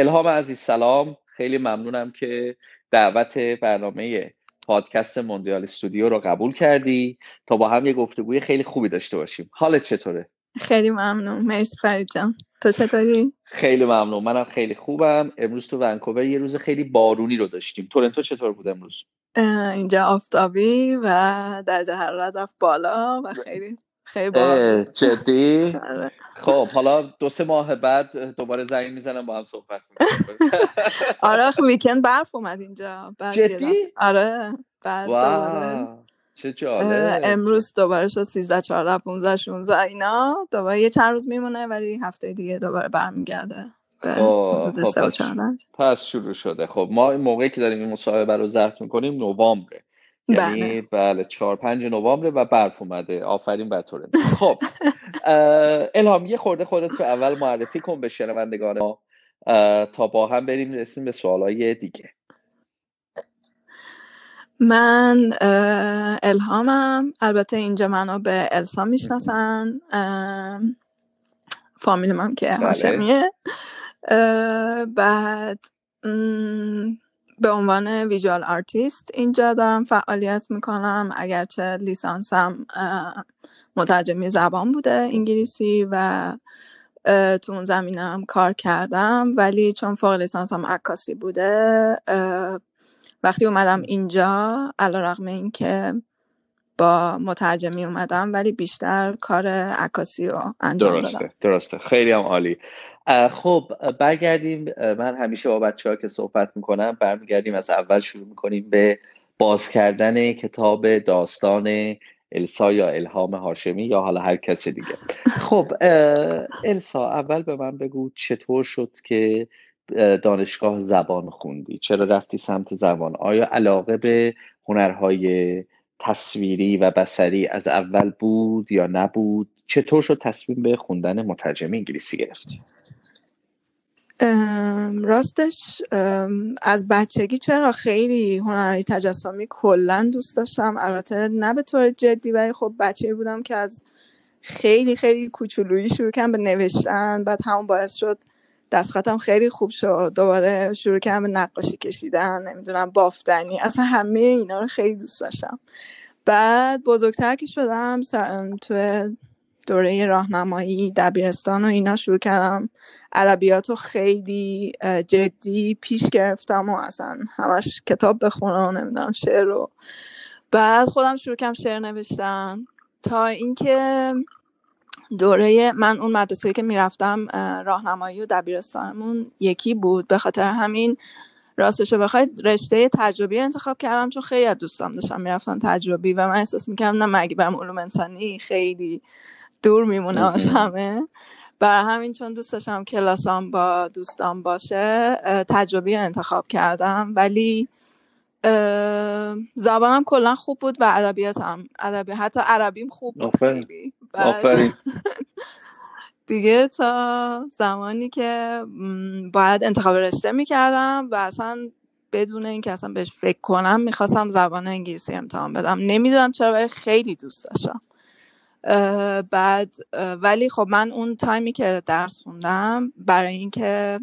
الهام عزیز سلام. خیلی ممنونم که دعوت برنامه پادکست موندیال استودیو رو قبول کردی. تا با هم یه گفتگوی خیلی خوبی داشته باشیم. حالت چطوره؟ خیلی ممنون. مرسی فرید جان. تو چطوری؟ خیلی ممنون. منم خیلی خوبم. امروز تو ونکوور یه روز خیلی بارونی رو داشتیم. تورنتو چطور بود امروز؟ اینجا آفتابی و درجه حرارت رفت بالا و خیلی خیلی بالا جدی؟ آره. خب حالا دو سه ماه بعد دوباره زنگ می‌زنم با هم صحبت می‌کنم آره ویکند برف اومد اینجا. جدی؟ آره بعد دوباره. چه جالب. امروز دوباره شد 13 14 15 16 اینا. دوباره یه چند روز میمونه ولی هفته دیگه دوباره برمیگرده خب, خب پس, پس شروع شده. خب ما این موقعی که داریم این مصاحبه رو ضبط می‌کنیم نوامبره. یعنی بله. چهار پنج نوامبر و برف اومده. آفرین بر خب الهام یه خورده خودت رو اول معرفی کن به شنوندگان ما. تا با هم بریم رسیم به سوالای دیگه. من الهامم. البته اینجا منو به السا می‌شناسن. فامیلم هم که بله. هاشمیه. بعد به عنوان ویژوال آرتیست اینجا دارم فعالیت می‌کنم اگرچه لیسانسم مترجمی زبان بوده انگلیسی و تو اون زمینم کار کردم ولی چون فوق لیسانسم عکاسی بوده وقتی اومدم اینجا علا رقم این که با مترجمی اومدم ولی بیشتر کار عکاسی رو انجام درسته دادم. درسته خیلی هم عالی خب برگردیم. من همیشه با بچه ها که صحبت می‌کنم برمیگردیم از اول شروع می‌کنیم به باز کردن کتاب داستان السا یا الهام هاشمی یا حالا هر کس دیگه. خب السا اول به من بگو چطور شد که دانشگاه زبان خوندی؟ چرا رفتی سمت زبان؟ آیا علاقه به هنرهای تصویری و بسری از اول بود یا نبود؟ چطور شد تصمیم به خوندن مترجم انگلیسی گرفتی؟ راستش از بچگی چرا خیلی هنرهای تجسمی کلا دوست داشتم. البته نه به طور جدی ولی خب بچه بودم که از خیلی خیلی کوچولویی شروع کردم به نوشتن. بعد همون باعث شد دستخطم خیلی خوب شد. دوباره شروع کردم به نقاشی کشیدن نمی‌دونم بافتنی. اصلا همه اینا رو خیلی دوست داشتم. بعد بزرگتر که شدم تو دوره راهنمایی دبیرستان و اینا شروع کردم. ادبیات رو خیلی جدی پیش گرفتم و اصلا همش کتاب بخونم و نمی‌دونم شعر رو. بعد خودم شروع کردم شعر نوشتن. تا اینکه دوره من اون مدرسه که می‌رفتم راهنمایی و دبیرستانمون یکی بود. به خاطر همین راستشو بخواید رشته تجربی انتخاب کردم چون خیلی از دوستان داشتم می‌رفتن تجربی و من احساس می‌کردم نه مگه برم علوم انسانی خیلی دور میمونه از همه. برای همین چون دوست داشتم کلاسام با دوستان باشه تجربی انتخاب کردم. ولی زبانم کلا خوب بود و ادبیاتم ادبی حتی عربیم خوب بود خیلی. دیگه تا زمانی که باید انتخاب رشته می‌کردم و اصلا بدون اینکه اصلا بهش فکر کنم می‌خواستم زبان انگلیسی امتحان بدم. نمی‌دونم چرا ولی خیلی دوست داشتم. بعد ولی خب من اون تایمی که درس خوندم برای اینکه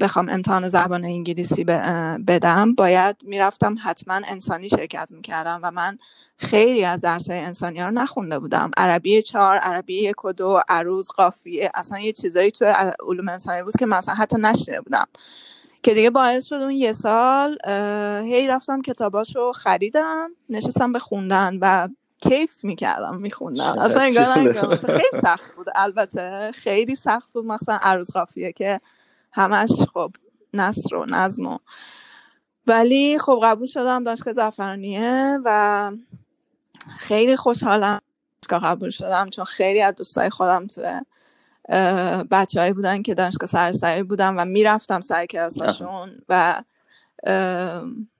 بخوام امتحان زبان انگلیسی بدم باید می‌رفتم حتما انسانی شرکت می‌کردم و من خیلی از درس های انسانی ها رو نخونده بودم. عربی چهار عربی یک و دو عروض قافیه اصلا یه چیزایی تو علوم انسانی بود که مثلا حتی نشنیده بودم. که دیگه باعث شد اون یه سال هی رفتم کتاباشو خریدم نشستم به خوندن و کیف می‌کردم میخوندم. اصلا انگار خیلی سخت بود. البته خیلی سخت بود. مثلا عروض قافیه که همش خب نصر و نظم و ولی خب قبول شدم دانشگاه زفرانیه و خیلی خوشحالم که قبول شدم چون خیلی از دوستای خودم تو بچه بودن که دانشگاه سرسری بودن و می‌رفتم سر کلاساشون و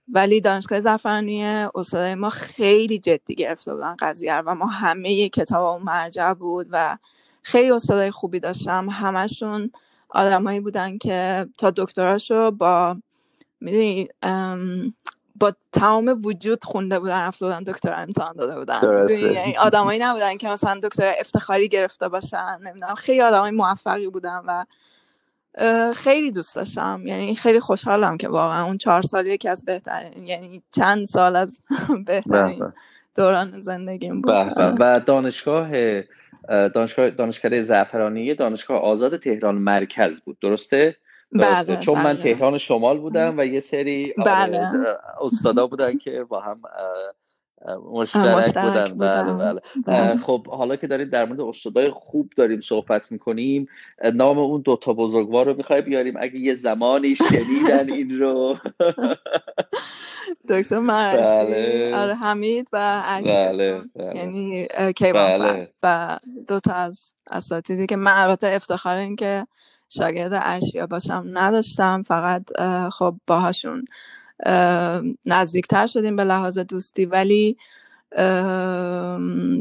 ولی دانشگاه زفرانیه استادای ما خیلی جدی گرفته بودن قضیه و ما همه کتاب اون مرجع بود و خیلی استادای خوبی داشتم. همشون آدمایی بودن که تا دکتراشو با می‌دونی با تمام وجود خونده بودن رفته بودن دکتر امتحان داده بودن. یعنی آدمایی نبودن که مثلا دکتر افتخاری گرفته باشن نمی‌دونم خیلی آدمای موفقی بودن و خیلی دوست داشتم. یعنی خیلی خوشحالم که واقعا اون چهار سال یکی از بهترین یعنی چند سال از بهترین دوران زندگیم بود. و دانشگاه دانشگاه دانشکده زعفرانی دانشگاه آزاد تهران مرکز بود. درسته؟ بله، چون من بله. تهران شمال بودم و یه سری بله. استادا بودن که با هم مشترک, بودن, بله بله. بله. خب حالا که داریم در مورد استادای خوب داریم صحبت می‌کنیم نام اون دوتا بزرگوار رو می‌خوای بیاریم اگه یه زمانی شنیدن این رو دکتر مرشی بله. آره حمید و بله. بله. یعنی کیوان بله. و دوتا از اساتیدی که من البته افتخار این که شاگرد ارشیا باشم نداشتم فقط خب باهاشون نزدیکتر شدیم به لحاظ دوستی ولی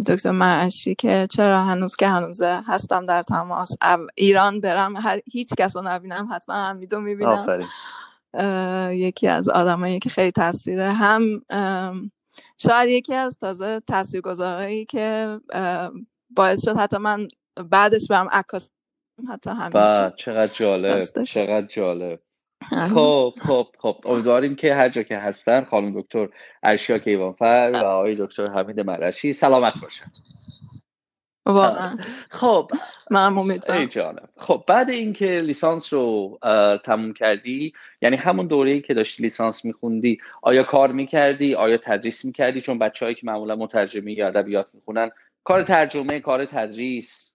دکتر مرشی که چرا هنوز که هنوزه هستم در تماس. ایران برم هیچ کس رو نبینم حتما حمیدو می‌بینم. یکی از آدمایی که خیلی تاثیره. هم شاید یکی از تازه تاثیرگذارایی که باعث شد حتی من بعدش برم عکاس حتی همین چقدر جالب چقدر جالب. خب خب خب. امیدواریم که هر جا که هستن خانم دکتر ارشیا کیوانفر و آقای دکتر حمید مرشی سلامت باشن. واقعا. خب منم امیدوارم. خب بعد اینکه لیسانس رو تموم کردی یعنی همون دوره که داشتی لیسانس میخوندی آیا کار می‌کردی؟ آیا تدریس می‌کردی؟ چون بچههایی که معمولا مترجمی یا ادبیات می‌خونن کار ترجمه کار تدریس.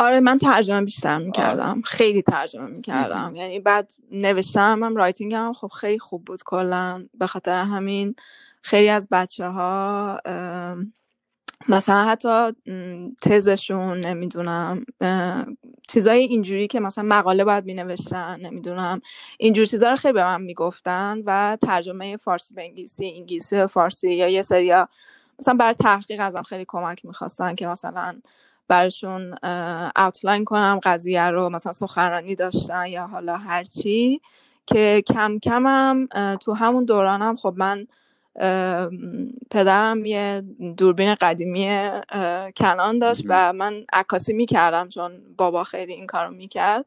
آره من ترجمه بیشتر می‌کردم. آره. خیلی ترجمه می‌کردم. یعنی بعد نوشتم هم writing هم خب خیلی خوب بود کلا. به خاطر همین خیلی از بچه ها مثلا حتی تزشون نمی‌دونم چیزای اینجوری که مثلا مقاله باید می نوشتن نمی‌دونم. اینجور چیزا رو خیلی به من می‌گفتن و ترجمه فارسی به انگلیسی انگلیسی به فارسی یا یه سریا مثلا برای تحقیق ازم خیلی کمک می‌خواستن که مثلا برشون اوتلاین کنم قضیه رو مثلا سخنرانی داشتن یا حالا هرچی که کم کمم تو همون دورانم خب من پدرم یه دوربین قدیمی کنان داشت و من عکاسی می‌کردم چون بابا خیلی این کارو می‌کرد.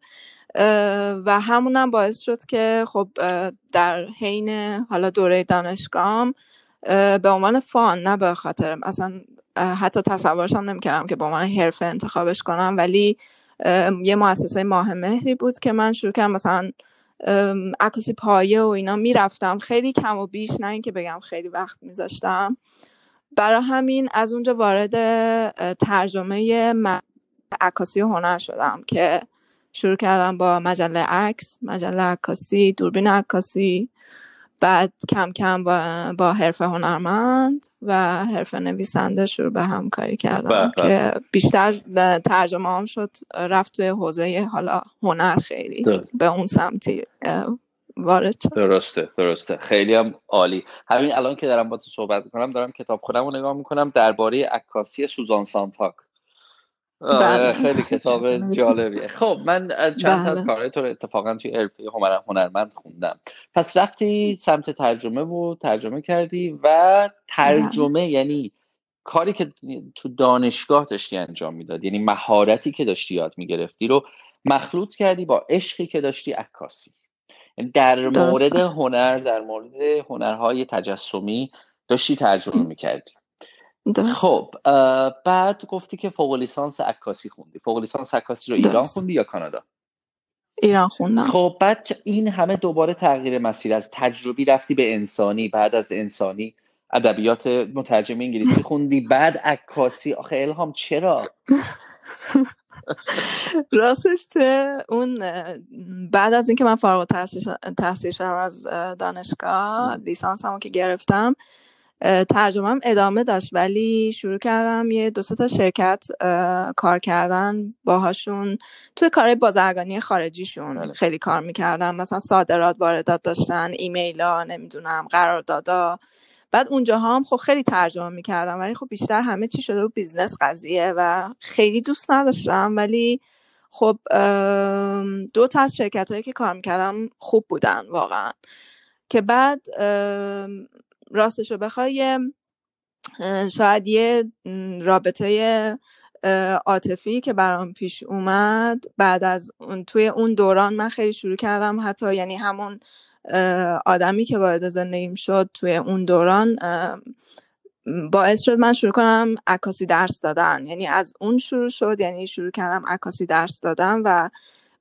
و همونم باعث شد که خب در حین حالا دوره دانشگاهم به عنوان فان نه به خاطر اصلا حتی تصورشم نمی‌کردم که به عنوان حرفه انتخابش کنم ولی یه مؤسسه ماه مهری بود که من شروع کردم مثلا عکاسی پایه و اینا می‌رفتم. خیلی کم و بیش نه اینکه بگم خیلی وقت میذاشتم. برای همین از اونجا وارد ترجمه عکاسی و هنر شدم که شروع کردم با مجله عکس مجله عکاسی دوربین عکاسی. بعد کم کم با, با حرف هنرمند و حرف نویسنده شروع به همکاری کردم که بیشتر ترجمه هم شد رفت توی حوزه حالا هنر خیلی به اون سمتی وارد شد. درسته درسته. خیلی هم عالی. همین الان که دارم با تو صحبت کنم دارم کتاب خودم رو نگاه می‌کنم درباره عکاسی سوزان سانتاک. بله. خیلی کتاب جالبیه خب من چند از بله. کارهای تو اتفاقا توی ارفی هنرمند خوندم پس رفتی سمت ترجمه و ترجمه کردی و ترجمه بله. یعنی کاری که تو دانشگاه داشتی انجام می‌داد یعنی مهارتی که داشتی یاد می‌گرفتی رو مخلوط کردی با عشقی که داشتی عکاسی یعنی در مورد هنر در مورد هنرهای تجسمی داشتی ترجمه می‌کردی خب بعد گفتی که فوق لیسانس عکاسی خوندی. فوق لیسانس عکاسی رو ایران خوندی یا کانادا؟ ایران خوندم. خب بعد این همه دوباره تغییر مسیر از تجربی رفتی به انسانی بعد از انسانی ادبیات مترجم انگلیسی خوندی بعد عکاسی. آخه الهام چرا؟ راستش تو اون بعد از اینکه من فارغ تحصیل شدم از دانشگاه لیسانس همون که گرفتم ترجمهم ادامه داشت ولی شروع کردم یه دو تا شرکت کار کردن باهاشون. توی کار بازرگانی خارجیشون بله. خیلی کار می‌کردم. مثلا صادرات واردات داشتن ایمیل ها نمی‌دونم قراردادا. بعد اونجا هم خب خیلی ترجمه می‌کردم ولی خب بیشتر همه چی شده و business قضیه و خیلی دوست نداشتم. ولی خب دو تا از شرکت هایی که کار می‌کردم خوب بودن واقعا. که بعد راستش رو بخوای شاید یه رابطه عاطفی که برام پیش اومد بعد از اون توی اون دوران من خیلی شروع کردم حتی یعنی همون آدمی که وارد زندگیم شد توی اون دوران باعث شد من شروع کنم عکاسی درس دادن. یعنی از اون شروع شد یعنی شروع کردم عکاسی درس دادن و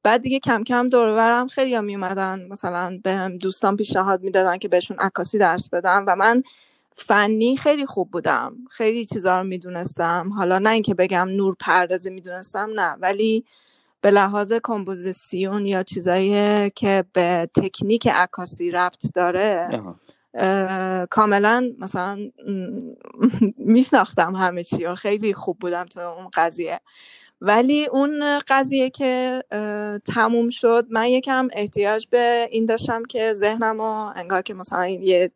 بعد دیگه کم کم دورورم خیلی می اومدن مثلا به هم دوستان پیشنهاد می‌دادن که بهشون عکاسی درس بدم و من فنی خیلی خوب بودم. خیلی چیزا رو می‌دونستم. حالا نه اینکه بگم نور پردازی می‌دونستم نه. ولی به لحاظ کمپوزیسیون یا چیزایی که به تکنیک عکاسی ربط داره کاملا مثلا میشناختم همه چی و خیلی خوب بودم تو اون قضیه. ولی اون قضیه که تموم شد من یکم احتیاج به این داشتم که ذهنم رو انگار که مثلا یه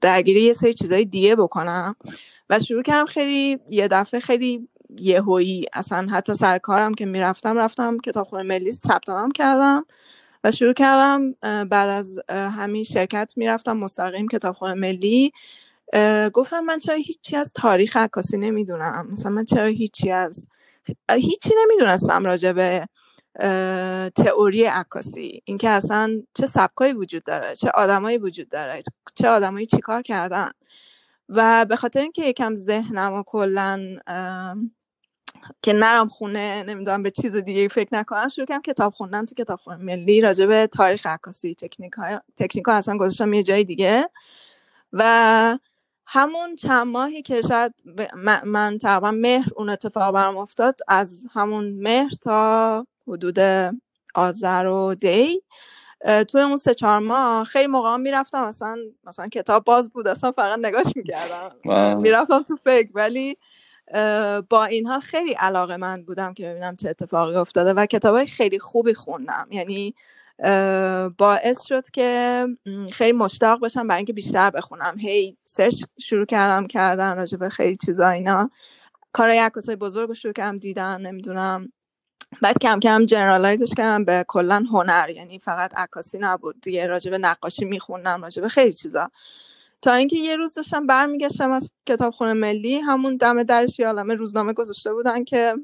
درگیری یه سری چیزای دیگه بکنم و شروع کردم خیلی یه دفعه خیلی یهویی اصلا حتی سر کارم که می‌رفتم رفتم کتابخونه ملی ثبت کردم و شروع کردم بعد از همین شرکت می‌رفتم مستقیم کتابخونه ملی. گفتم من چرا هیچی از تاریخ عکاسی نمی‌دونم مثلا من چرا هیچی از هیچی نمی‌دونستم راجع به تئوری عکاسی. اینکه اصلا چه سبکایی وجود داره چه آدمایی وجود داره چه آدمایی چیکار کردن. و به خاطر اینکه یکم ذهنم و کلا که نرم خونه نمی‌دونم به چیز دیگه فکر نکنم شروع کردم کتاب خوندن تو کتابخونه ملی راجع به تاریخ عکاسی تکنیک ها اصلا گذاشتم یه جای دیگه. و همون چند ماهی که شاید من تقریبا مهر اون اتفاق برام افتاد از همون مهر تا حدود آذر و دی توی اون سه چهار ماه خیلی موقع می‌رفتم مثلا مثلا کتاب باز بود اصلا فقط نگاش می‌کردم. می‌رفتم تو فکر ولی با این حال خیلی علاقه من بودم که ببینم چه اتفاقی افتاده و کتاب خیلی خوبی خوندم. یعنی باعث شد که خیلی مشتاق باشم برای اینکه بیشتر بخونم. هی سرچ شروع کردم کردن راجع به خیلی چیزا اینا. کارهای عکاسای بزرگ شروع کردم دیدن نمی‌دونم. بعد کم کم جنرالایزش کردم به کلا هنر یعنی فقط عکاسی نبود. دیگه راجع به نقاشی میخوندم راجع به خیلی چیزا. تا اینکه یه روز داشتم برمیگشتم از کتابخونه ملی. همون دم درش یه روزنامه گذاشته بودن که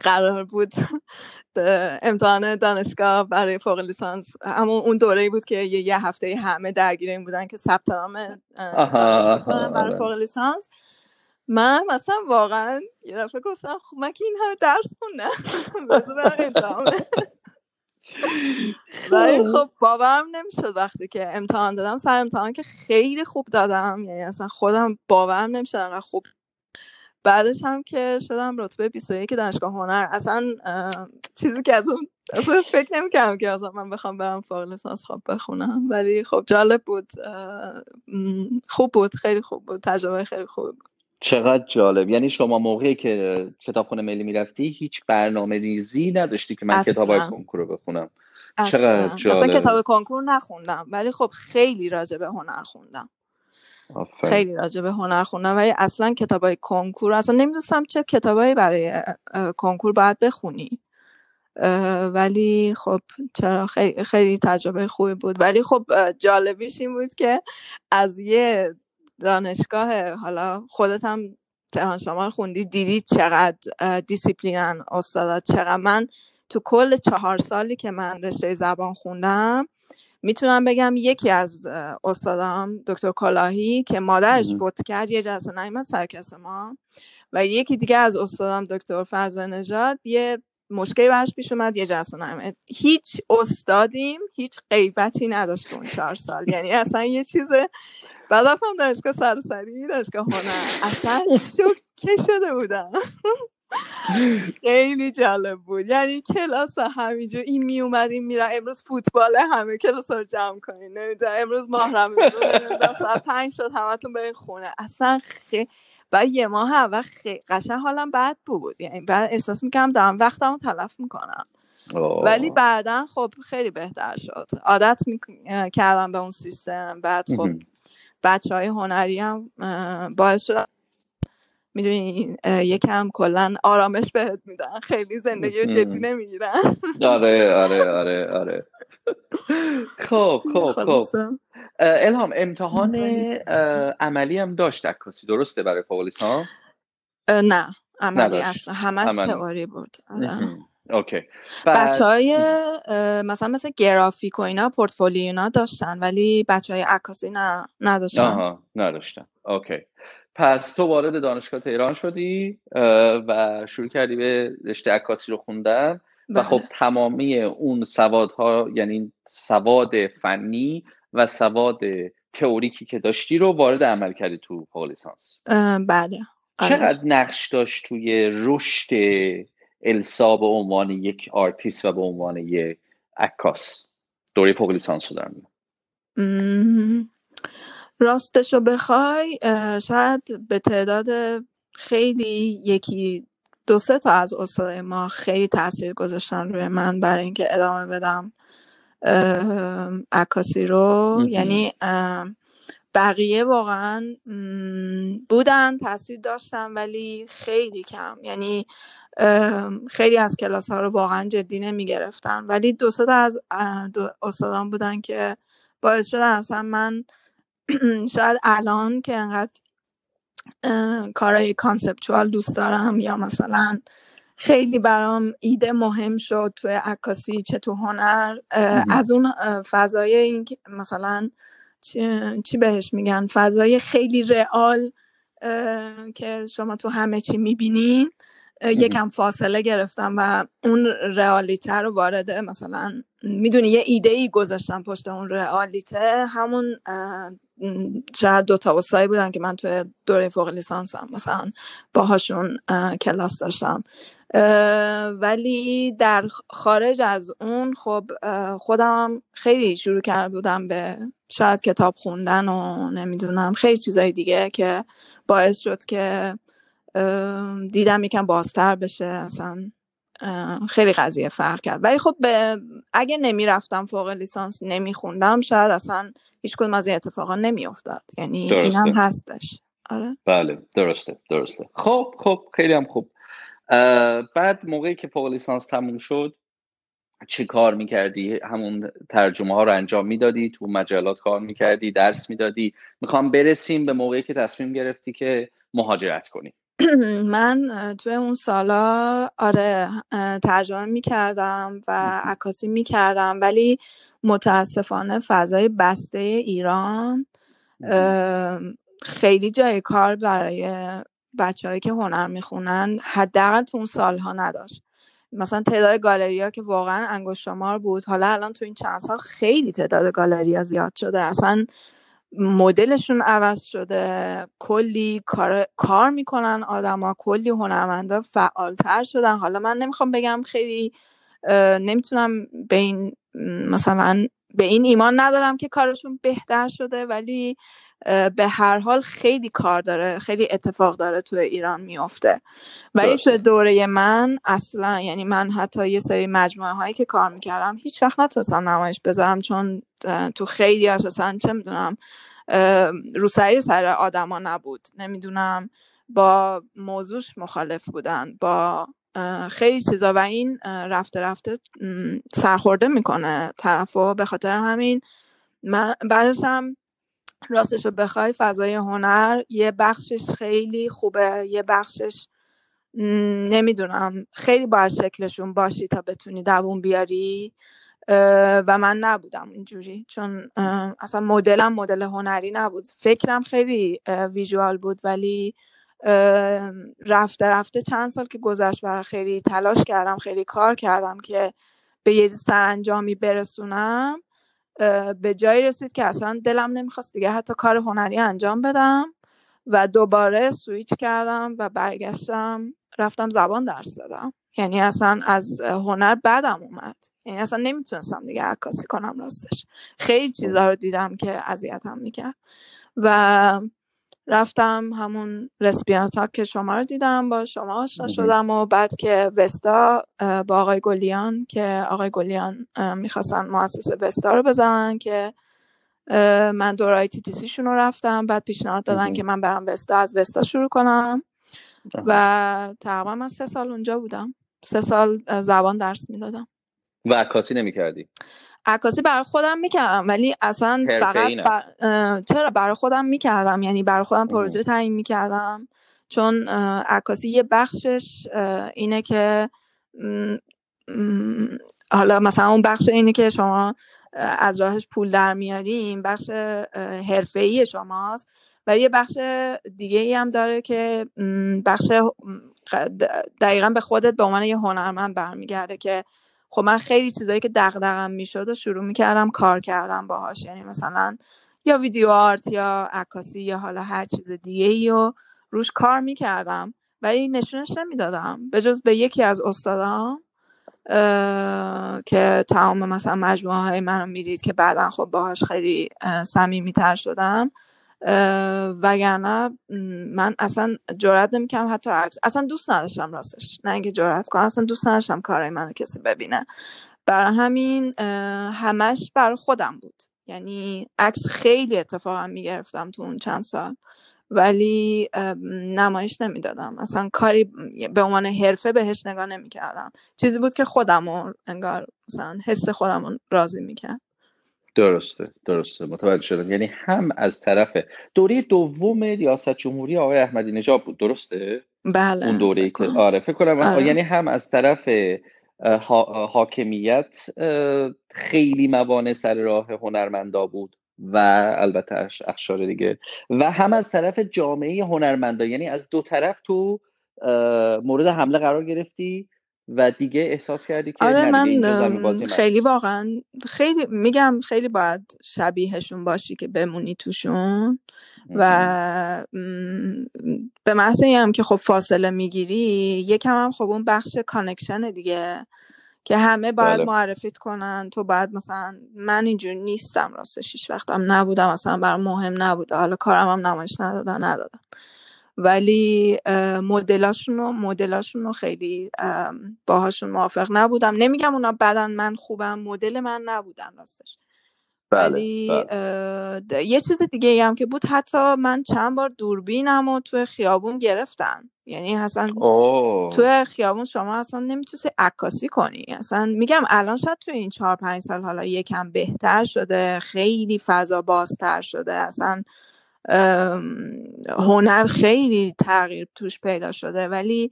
قرار بود امتحان دانشگاه برای فوق لیسانس همون اون دوره بود که یه, یه هفته همه درگیر این بودن که ثبت نام برای فوق لیسانس. من مثلا واقعا یه دفعه گفتم خب من که این همه درس خوندم ولی خب باورم نمی‌شد وقتی که امتحان دادم سر امتحان که خیلی خوب دادم. یعنی اصلا خودم باورم نمی‌شد انقدر خوب بعدش هم که شدم رتبه 21 دانشگاه هنر. اصلا چیزی که از اون اصلا فکر نمی‌کردم که اصلا من بخوام برم فوق لیسانس خواب بخونم. ولی خب جالب بود خوب بود خیلی خوب بود تجربه خیلی خوب بود. چقدر جالب. یعنی شما موقعی که کتابخونه ملی می‌رفتی هیچ برنامه ریزی نداشتی که من کتاب های کنکور رو بخونم. چقدر جالب اصلا کتاب کنکور نخوندم ولی خب خیلی راجع به هنر خوندم. خیلی راجع به هنر خوندم. ولی اصلا های کنکور اصلا نمی‌دونستم چه کتابایی برای کنکور باید بخونی. ولی خب چرا خیلی, خیلی تجربه خوبی بود. ولی خب جالبیش این بود که از یه دانشگاه حالا خودت هم تهران شمال خوندی دیدی چقدر دیسیپلینن استادات چقدر. من تو کل چهار سالی که من رشته زبان خوندم می‌تونم بگم یکی از استادام دکتر کلاهی که مادرش فوت کرد یه جلسه نیمد سرکس ما و یکی دیگه از استادام دکتر فرزان نژاد یه مشکلی براش پیش اومد یه جلسه نمیاد هیچ استادیم هیچ غیبتی نداشت اون چهار سال. یعنی اصلا یه چیز بعد رفتم دانشگاه سراسری دانشگاه هنر اصلا شوکه شده بودم. خیلی جالب بود. یعنی کلاس همینجور این می اومد این میره امروز فوتبال همه کلاس رو جمع کنین. نمی‌دونم امروز رمضان ساعت پنج شد همتون برین خونه. اصلا خیلی بعد یه ماه اول خیلی قشن حالم بد بود. یعنی بعد احساس می‌کنم دارم وقتمو تلف می‌کنم. ولی بعدا خب خیلی بهتر شد. عادت کردم به اون سیستم. بعد خب بچه های هنری هم باعث شد می‌دونی یکم کلا آرامش بهت میدن. خیلی زندگی رو جدی نمی‌گیرن. آره آره آره آره. خب خب خب. الهام امتحان عملی هم داشت عکاسی. درسته برای فوق لیسانس؟ نه. عملی اصلا. همش تئوری بود. آره. اوکی. بچه های مثلا مثل گرافیک و اینا پورتفولیو اینا داشتن ولی بچه های عکاسی نه نداشتن. آها نداشتن. okay. پس تو وارد دانشگاه تهران شدی و شروع کردی به رشته عکاسی رو خوندن و خب بله. تمامی اون سوادها یعنی سواد فنی و سواد تئوریکی که داشتی رو وارد عمل کردی تو فوق لیسانس بله آره. چقدر نقش داشت توی رشد السا به عنوان یک آرتیست و به عنوان یک عکاس دوره فوق لیسانس رو دارم راستش رو بخوای شاید به تعداد خیلی یکی دو سه تا از استادای ما خیلی تاثیر گذاشتن روی من برای اینکه ادامه بدم عکاسی رو. یعنی بقیه واقعا بودن تاثیر داشتن ولی خیلی کم. یعنی خیلی از کلاس ها رو واقعا جدی نمی گرفتن ولی دو تا از استادان بودن که باعث شدن اصلا من شاید الان که انقدر کارهای کانسپچوال دوست دارم یا مثلا خیلی برام ایده مهم شد تو عکاسی چه تو هنر از اون فضای این مثلا چی بهش میگن فضای خیلی رئال که شما تو همه چی می‌بینین یکم فاصله گرفتم و اون رئالیته رو وارد مثلا می‌دونی یه ایده ای گذاشتم پشت اون رئالیته همون شاید دو تا استادی بودن که من توی دوره فوق لیسانسم مثلا باهاشون کلاس داشتم. ولی در خارج از اون خب خودم خیلی شروع کرده بودم به شاید کتاب خوندن و نمی‌دونم خیلی چیزای دیگه که باعث شد که دیدم یکم بازتر بشه اصلا خیلی قضیه فرق کرد. ولی خب اگه نمی‌رفتم فوق لیسانس نمیخوندم شاید اصلا هیچ کدوم از این اتفاقا نمیافتاد. یعنی اینم هستش. آره. بله درسته درسته. خب خب خیلی هم خوب. بعد موقعی که فوق لیسانس تموم شد چی کار می‌کردی؟ همون ترجمه ها رو انجام می‌دادی تو مجلات کار می‌کردی درس می‌دادی. می‌خوام برسیم به موقعی که تصمیم گرفتی که مهاجرت کنی. من توی اون سالا آره ترجمه می‌کردم و عکاسی می‌کردم ولی متاسفانه فضای بسته ایران خیلی جای کار برای بچههایی که هنر می‌خونن حداقل تو اون سالها نداشت. مثلا تعداد گالری که واقعا انگشتمار بود حالا الان تو این چند سال خیلی تعداد گالری زیاد شده. اصلا مدلشون عوض شده. کلی کار, کار می‌کنن آدما کلی هنرمندا فعالتر شدن. حالا من نمی‌خوام بگم خیلی نمی‌تونم به این مثلا به این ایمان ندارم که کارشون بهتر شده ولی به هر حال خیلی کار داره خیلی اتفاق داره تو ایران میافته. ولی تو دوره من اصلا یعنی من حتی یه سری مجموعه هایی که کار می‌کردم هیچ وقت نتونستم نمایش بذارم چون تو خیلی اصلا چه می‌دونم روسری سر آدما نبود. نمی‌دونم با موضوعش مخالف بودن با خیلی چیزا و این رفته رفته سرخورده می‌کنه طرفو. به خاطر همین من بعدش هم راستش رو بخوای فضای هنر یه بخشش خیلی خوبه یه بخشش نمی‌دونم خیلی باید شکلشون باشی تا بتونی دوون بیاری و من نبودم اینجوری چون اصلا مدلم مدل هنری نبود. فکرم خیلی ویژوال بود ولی رفته رفته چند سال که گذشت و خیلی تلاش کردم خیلی کار کردم که به یه سرانجامی برسونم. به جایی رسید که اصلا دلم نمی‌خواست دیگه حتی کار هنری انجام بدم و دوباره سویچ کردم و برگشتم رفتم زبان درس دادم. یعنی اصلا از هنر بدم اومد. یعنی اصلا نمی‌تونستم دیگه عکاسی کنم راستش. خیلی چیزا رو دیدم که اذیتم می‌کرد. و رفتم همون رسپیانتا که شما رو دیدم با شما آشنا شدم و بعد که وستا با آقای گلیان که آقای گلیان می‌خواستن مؤسسه وستا رو بزنن که من دورای تی تی سیشون رو رفتم. بعد پیشنهاد دادن که من برم وستا از وستا شروع کنم. و تقریبا من سه سال اونجا بودم. سه سال زبان درس می‌دادم. و عکاسی نمی‌کردی؟ عکاسی برای خودم می‌کردم ولی اصلا فقط بر... چرا برای خودم می‌کردم؟ یعنی برای خودم پروژه تعیین می‌کردم. چون عکاسی یه بخشش اینه که حالا مثلا اون بخش اینه که شما از راهش پول در میاریم بخش حرفه‌ای شماست. و یه بخش دیگه ای هم داره که بخش دقیقا به خودت به عنوان یه هنرمند برمیگرده که خب من خیلی چیزایی که دغدغم می‌شد و شروع می‌کردم کار کردم باهاش. یعنی مثلا یا ویدیو آرت یا عکاسی یا حالا هر چیز دیگه ای و روش کار می‌کردم ولی نشونش نمی‌دادم. به جز به یکی از استادام که تمام مثلا مجموعه های منو می‌دید که بعدا خب باهاش خیلی صمیمیتر شدم. وگرنه من اصلا جرات نمی‌کنم حتی عکس اصلا دوست نداشتم راستش. نه اینکه جرات کنم اصلا دوست نداشتم کارای منو کسی ببینه. برای همین همش برای خودم بود. یعنی عکس خیلی اتفاقا می‌گرفتم تو اون چند سال. ولی نمایش نمی‌دادم. اصلا کاری به عنوان حرفه بهش نگاه نمی‌کردم. چیزی بود که خودم انگار مثلا حس خودم راضی می‌کرد. درسته درسته متوجه شدم. یعنی هم از طرف دوره دوم ریاست جمهوری آقای احمدی نژاد بود درسته؟ بله اون دوره که آره فکر کنم. آره. یعنی هم از طرف حاکمیت خیلی موانع سر راه هنرمندا بود و البته اخشار دیگه. و هم از طرف جامعه هنرمندا. یعنی از دو طرف تو مورد حمله قرار گرفتی. و دیگه احساس کردی که آره من خیلی واقعا خیلی میگم خیلی باید شبیهشون باشی که بمونی توشون و به محض هم که خب فاصله می‌گیری یکم هم خب اون بخش connection دیگه که همه باید بله. معرفیت کنن. تو باید مثلا من اینجور نیستم راستش هیچ وقتم نبودم مثلا برای مهم نبوده حالا کارم هم نمایش ندادن ندادم ولی مدلاشون رو مدلاشون رو خیلی باهاشون موافق نبودم. نمیگم اونا بدن من خوبم مدل من نبودن راستش. بله، ولی بله. یه چیز دیگه هم که بود حتی من چند بار دوربینم و توی خیابون گرفتن. یعنی اصلا توی خیابون شما اصلا نمی‌تونی عکاسی کنی. اصلا میگم الان شاید توی این چهار پنج سال حالا یکم بهتر شده خیلی فضا بازتر شده. اصلا هنر خیلی تغییر توش پیدا شده. ولی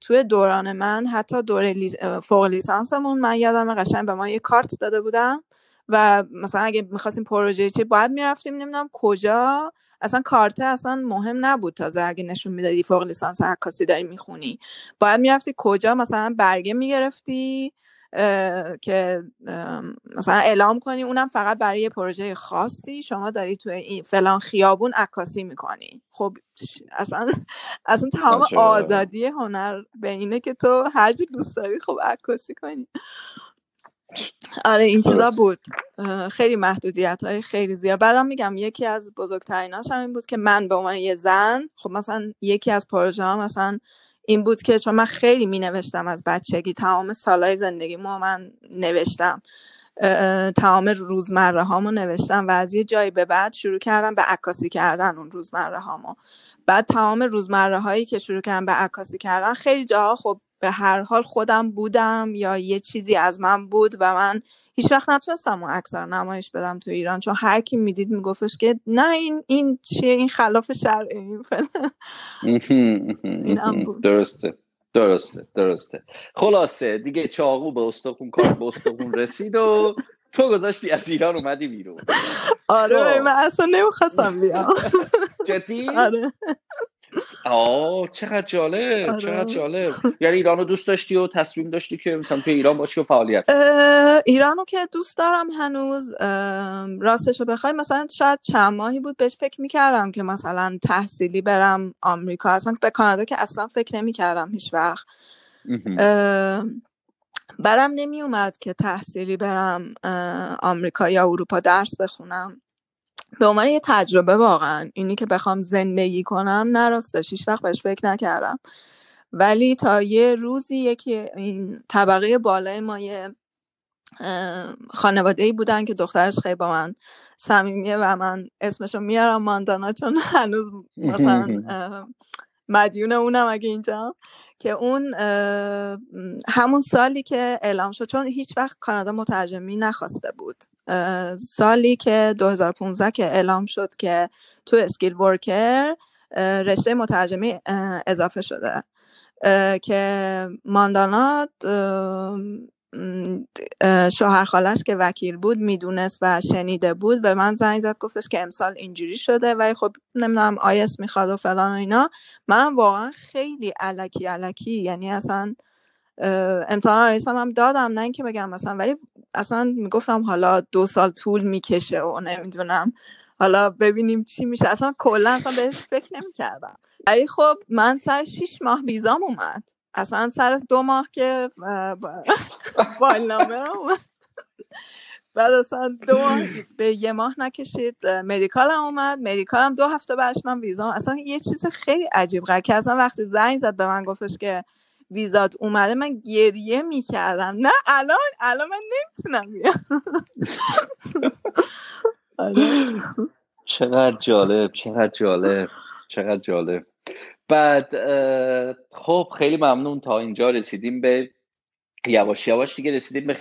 توی دوران من حتی دور فوق لیسانسمون من یادم قشنگ به ما یه کارت داده بودم و مثلا اگه می‌خواستیم پروژه چی باید می‌رفتیم نمی‌دونم کجا. اصلا کارت اصلا مهم نبود تازه اگه نشون می‌دادی فوق لیسانس عکاسی داری می‌خونی. باید می‌رفتی کجا مثلا برگه می‌گرفتی؟ که مثلا اعلام کنی اونم فقط برای یه پروژه خاصی شما داری تو این فلان خیابون عکاسی می‌کنی. خب اصلا اصلا تمام آزادی هنر به اینه که تو هر دوست داری خب عکاسی کنی. آره این چیزا بود. خیلی محدودیت های خیلی زیاد. بعدم میگم یکی از بزرگتریناش هم این بود که من به عنوان یه زن خب مثلا یکی از پروژه ها مثلا این بود که چون من خیلی می نوشتم از بچگی تمام سالهای زندگی ما من نوشتم. تمام روزمره هامو نوشتم و از یه جایی به بعد شروع کردم به عکاسی کردن اون روزمره هامو بعد تمام روزمره هایی که شروع کردم به عکاسی کردن خیلی جاها خب به هر حال خودم بودم یا یه چیزی از من بود و من هیچ وقت نتونستم اون اکثر نمایش بدم تو ایران چون هر کی می‌دید میگفتش که نه این این چیه؟ این خلاف شرعه این این بود. درسته درسته درسته. خلاصه دیگه چاقو به استخون کار به استخون رسید و تو گذاشتی از ایران اومدی بیرون. آره خب. من اصلا نمی‌خواستم بیام. جدی؟ آره. آه چقدر جالب آره. چقدر جالب. یعنی ایران رو دوست داشتی و تصمیم داشتی که مثلا توی ایران باشی و فعالیت ایرانو که دوست دارم هنوز راستش رو بخوای مثلا شاید چند ماهی بود بهش فکر می‌کردم که مثلا تحصیلی برم آمریکا. اصلا به کانادا که اصلا فکر نمی‌کردم هیچ وقت. برم نمی اومد که تحصیلی برم آمریکا یا اروپا درس بخونم. به عنوان یه تجربه واقعا اینی که بخوام زندگی کنم نراستش هیچ وقت بهش فکر نکردم. ولی تا یه روزی یکی این طبقه بالای ما یه خانواده ای بودن که دخترش خیلی با من صمیمیه و من اسمشو میارم ماندانا چون هنوز مثلا مدیون اونم اگه اینجا. که اون همون سالی که اعلام شد چون هیچ وقت کانادا مترجمی نخواسته بود. سالی که 2015 که اعلام شد که تو اسکیل ورکر رشته مترجمی اضافه شده که ماندانا شوهر خالش که وکیل بود می‌دونست و شنیده بود به من زنگ زد گفتش که امسال اینجوری شده ولی خب نمی‌دونم آیس می‌خواد و فلان و اینا. منم واقعا خیلی علکی علکی یعنی اصلا امتحان آیس هم دادم نه اینکه بگم مثلا ولی اصلا می‌گفتم حالا دو سال طول می‌کشه و نمی‌دونم. حالا ببینیم چی میشه. اصلا کلا اصلا بهش فکر نمی‌کردم. ولی خب من سر شیش ماه ویزام اومد. اصلا سر دو ماه که نامه اومد. بعد اصلا دو ماه به یه ماه نکشید. مدیکال هم اومد. مدیکال هم دو هفته بعدش من ویزام. اصلا یه چیز خیلی عجیب غیر که اصلا وقتی زنگ زد به من گفتش که ویزات اومده من گریه می‌کردم. نه الان الان من نمی‌تونم بیام. آره. چقدر جالب چقدر جالب چقدر جالب. بعد خب خیلی ممنون تا اینجا رسیدیم به یواش یواش دیگه رسیدیم به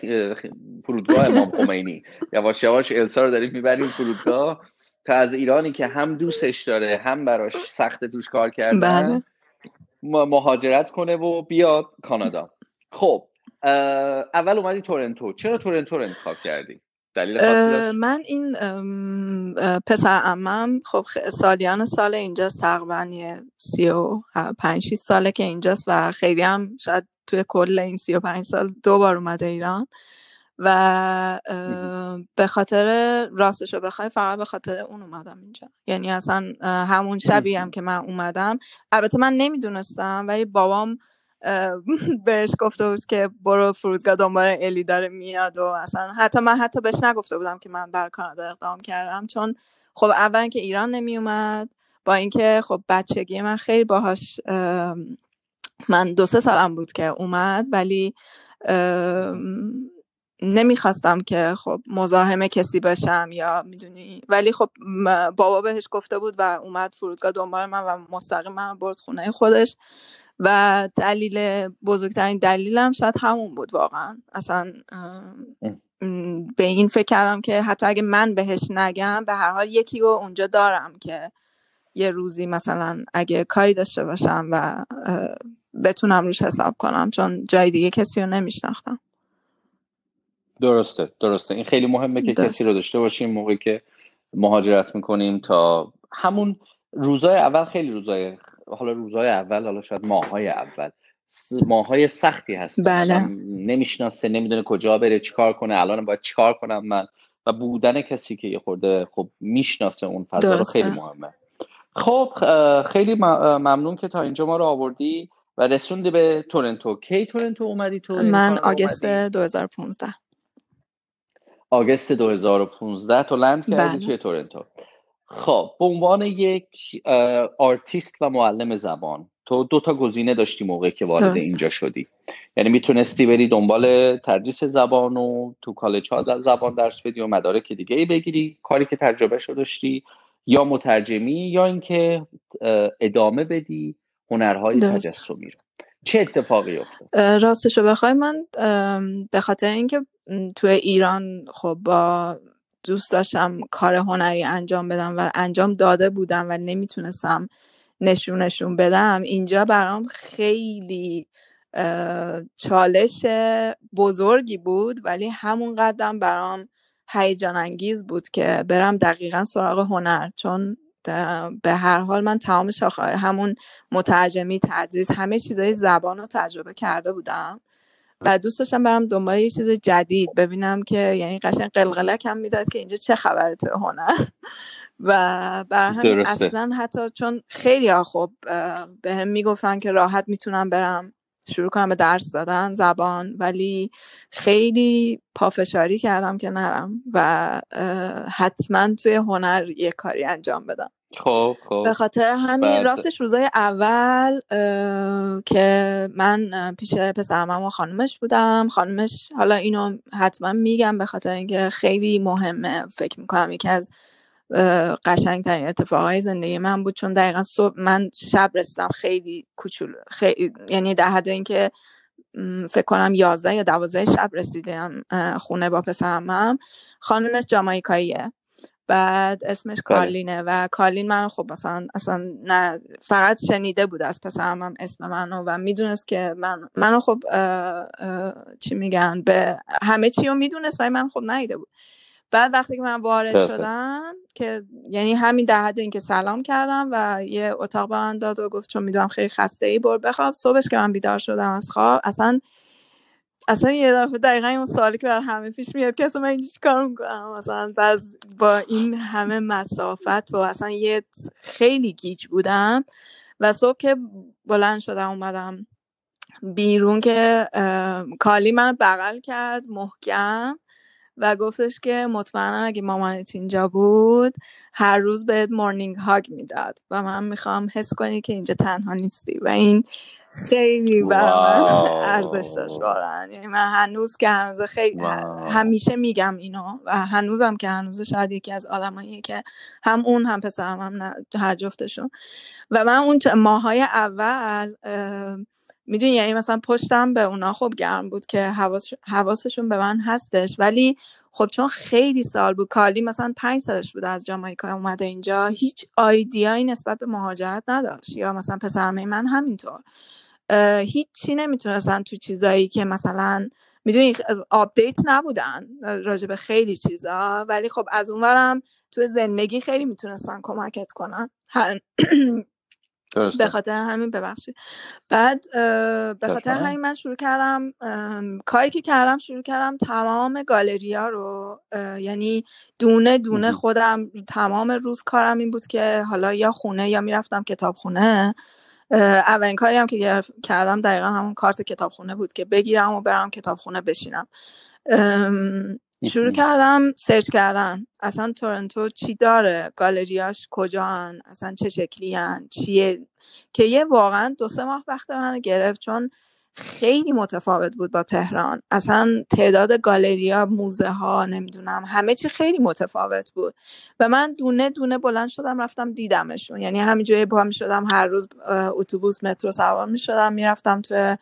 فرودگاه امام خمینی. یواش یواش السا رو داریم می‌بریم فرودگاه. تا از ایرانی که هم دوستش داره هم براش سخت توش کار کردن. بله. مهاجرت کنه و بیاد کانادا. خب اول اومدی تورنتو. چرا تورنتو رو انتخاب کردی؟ دلیل من این پسر امم خب سالیان سال اینجا تقریبا سی و پنج ساله که اینجاست و خیلی هم شاید توی کل این سی و پنج سال دو بار اومده ایران. و به خاطر راستشو بخوای فقط به خاطر اون اومدم اینجا. یعنی اصلا همون شبی هم که من اومدم. البته من نمی‌دونستم ولی بابام بهش گفته بود که برو فرودگاه دنبال الی داره میاد و اصلا حتی من حتی بهش نگفته بودم که من بر کانادا اقدام کردم. چون خب اول که ایران نمی اومد با اینکه خب بچگی من خیلی باهاش من دو سه سالم بود که اومد ولی نمی‌خواستم که خب مزاحم کسی بشم یا می‌دونی. ولی خب بابا بهش گفته بود و اومد فرودگاه دنبال من و مستقیم من برد خونه خودش. و دلیل بزرگترین دلیلم شاید همون بود واقعا. اصلا به این فکر کردم که حتی اگه من بهش نگم به هر حال یکی رو اونجا دارم که یه روزی مثلا اگه کاری داشته باشم و بتونم روش حساب کنم چون جای دیگه کسی رو نمیشناختم. درسته درسته. این خیلی مهمه که کسی رو داشته باشیم موقعی که مهاجرت می‌کنیم تا همون روزای اول خیلی روزای حالا روزهای اول حالا شاید ماهای اول. ماهای سختی هست. بله. نمی‌شناسه نمی‌دونه کجا بره چیکار کنه. الان باید چیکار کنم من؟ و بودن کسی که یه خورده خب می‌شناسه اون فضا رو خیلی مهمه. خب خیلی ممنون که تا اینجا ما رو آوردی و رسوندی به تورنتو. کی تورنتو اومدی؟ تو من آگست 2015 August 2015 تو land کردی بله. توی تورنتو. خب به عنوان یک آرتیست و معلم زبان تو دو تا گزینه داشتی موقعی که وارد اینجا شدی. یعنی می‌تونستی بری دنبال تدریس زبان و تو کالج ها زبان درس بدی و مدارک دیگه ای بگیری کاری که تجربه شو داشتی یا مترجمی یا اینکه ادامه بدی هنرهای تجسمی رو. چه اتفاقی افتاد؟ راستشو بخوای من به خاطر اینکه تو ایران خب با دوست داشتم کار هنری انجام بدم و انجام داده بودم و نمی‌تونستم نشونشون بدم اینجا برام خیلی چالش بزرگی بود ولی همون قدم برام هیجان انگیز بود که برم دقیقا سراغ هنر چون به هر حال من تمام شاخه همون مترجمی تدریس همه چیزای زبان رو تجربه کرده بودم و دوست داشتم برم دنبال یه چیز جدید ببینم که یعنی قشنگ قلقلک هم می‌داد که اینجا چه خبره تو هنر. و بر همین اصلا حتی چون خیلی ها خب به هم می‌گفتن که راحت می‌تونم برم شروع کنم به درس دادن زبان ولی خیلی پافشاری کردم که نرم و حتما توی هنر یه کاری انجام بدم. خب خب. به خاطر همین راستش روزای اول که من پیش پسرمم و خانومش بودم. خانومش حالا اینو حتما میگم به خاطر اینکه خیلی مهمه فکر می‌کنم یکی از قشنگترین اتفاقای زندگی من بود. چون دقیقا صبح من شب رسیدم خیلی کوچولو خیلی یعنی در حد اینکه فکر کنم یازده یا دوازده شب رسیدم خونه با پسرم خانمش جامایکاییه. بعد اسمش بله. کارلینه و کارلین من خب مثلا اصلا نه فقط شنیده بود از پسرم هم اسم منو و می‌دونست که من منو خب چی میگن به همه چی رو می‌دونست و من خب نیده بود. بعد وقتی که من وارد شدم که یعنی همین در حد اینکه سلام کردم و یه اتاق به من داد و گفت چون می‌دونم خیلی خسته ای بر بخواب. صبحش که من بیدار شدم از خواب اصلا اصلا یه دفعه دقیقا اون سوالی که برای همه پیش میاد که اصلا من اینجا کار می‌کنم مثلا باز با این همه مسافت و اصلا یه خیلی گیج بودم و صبح که بلند شدم اومدم بیرون که کالی من بغل کرد محکم. و گفتش که مطمئنم اگه مامانت اینجا بود هر روز بهت مورنینگ هاگ می‌داد و من می‌خوام حس کنی که اینجا تنها نیستی و این خیلی برای من ارزش داشت واقعا. یعنی من هنوز که هنوز خیلی همیشه میگم اینو و هنوزم که هنوز شاید یکی از آدماییه که هم اون هم پسرم هم هر جفتشون. و من اون ماهای اول می‌دونی یعنی مثلا پشتم به اونا خوب گرم بود که حواس حواسشون به من هستش. ولی خب چون خیلی سال بود کالی مثلا پنج سالش بود از جامایکا اومده اینجا هیچ آیدیایی نسبت به مهاجرت نداشت. یا مثلا پسرمه من همینطور. هیچی نمی‌تونستن تو چیزایی که مثلا می‌دونی آپدیت نبودن راجع به خیلی چیزا. ولی خب از اونورم تو زندگی خیلی می‌تونستن کمکت کنن. به خاطر همین ببخشید. بعد به خاطر همین من شروع کردم کاری که کردم شروع کردم تمام گالریا رو یعنی دونه دونه خودم تمام روز کارم این بود که حالا یا خونه یا می‌رفتم کتاب خونه اولین کاری هم که کردم دقیقا همون کارت کتابخونه بود که بگیرم و برم کتابخونه بشینم. شروع کردم سرچ کردن. اصلا تورنتو چی داره؟ گالریاش کجان اصلا چه شکلی هن؟ چیه؟ که یه واقعا دو سه ماه وقت من گرفت چون خیلی متفاوت بود با تهران. اصلا تعداد گالریا موزه ها نمی‌دونم همه چی خیلی متفاوت بود. و من دونه دونه بلند شدم رفتم دیدمشون. یعنی همینجوری با شدم هر روز اتوبوس مترو سوار می شدم می‌رفتم تو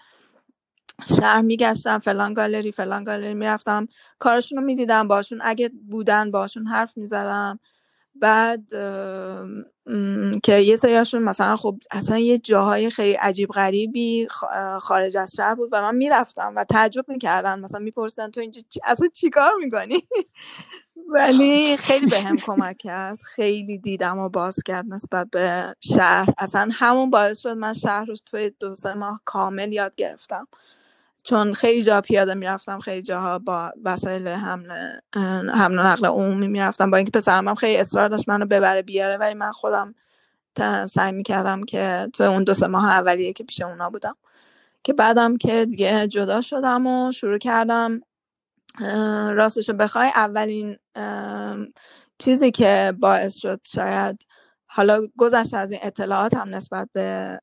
شهر میگشتم فلان گالری فلان گالری می‌رفتم. کارشون رو می‌دیدم باشون اگه بودن باشون حرف می‌زدم. بعد که یه سریاشون مثلا خب اصلا یه جاهای خیلی عجیب غریبی خارج از شهر بود و من می‌رفتم و تعجب می‌کردن. مثلا می‌پرسن تو اینجا چی... اصلا چیکار می‌کنی؟ ولی خیلی به هم کمک کرد. خیلی دیدم و باز کرد نسبت به شهر. اصلا همون باعث شد من شهر رو توی دو سه ماه کامل یاد گرفتم. چون خیلی جا پیاده می‌رفتم خیلی جاها با وسایل حمل حمل نقل عمومی می‌رفتم. با اینکه پسرم خیلی اصرار داشت منو ببره بیاره ولی من خودم سعی می‌کردم که تو اون دو سه ماه اولیه که پیش اونا بودم که بعدم که دیگه جدا شدم و شروع کردم راستشو بخوای اولین چیزی که باعث شد شاید حالا گذشته از این اطلاعات هم نسبت به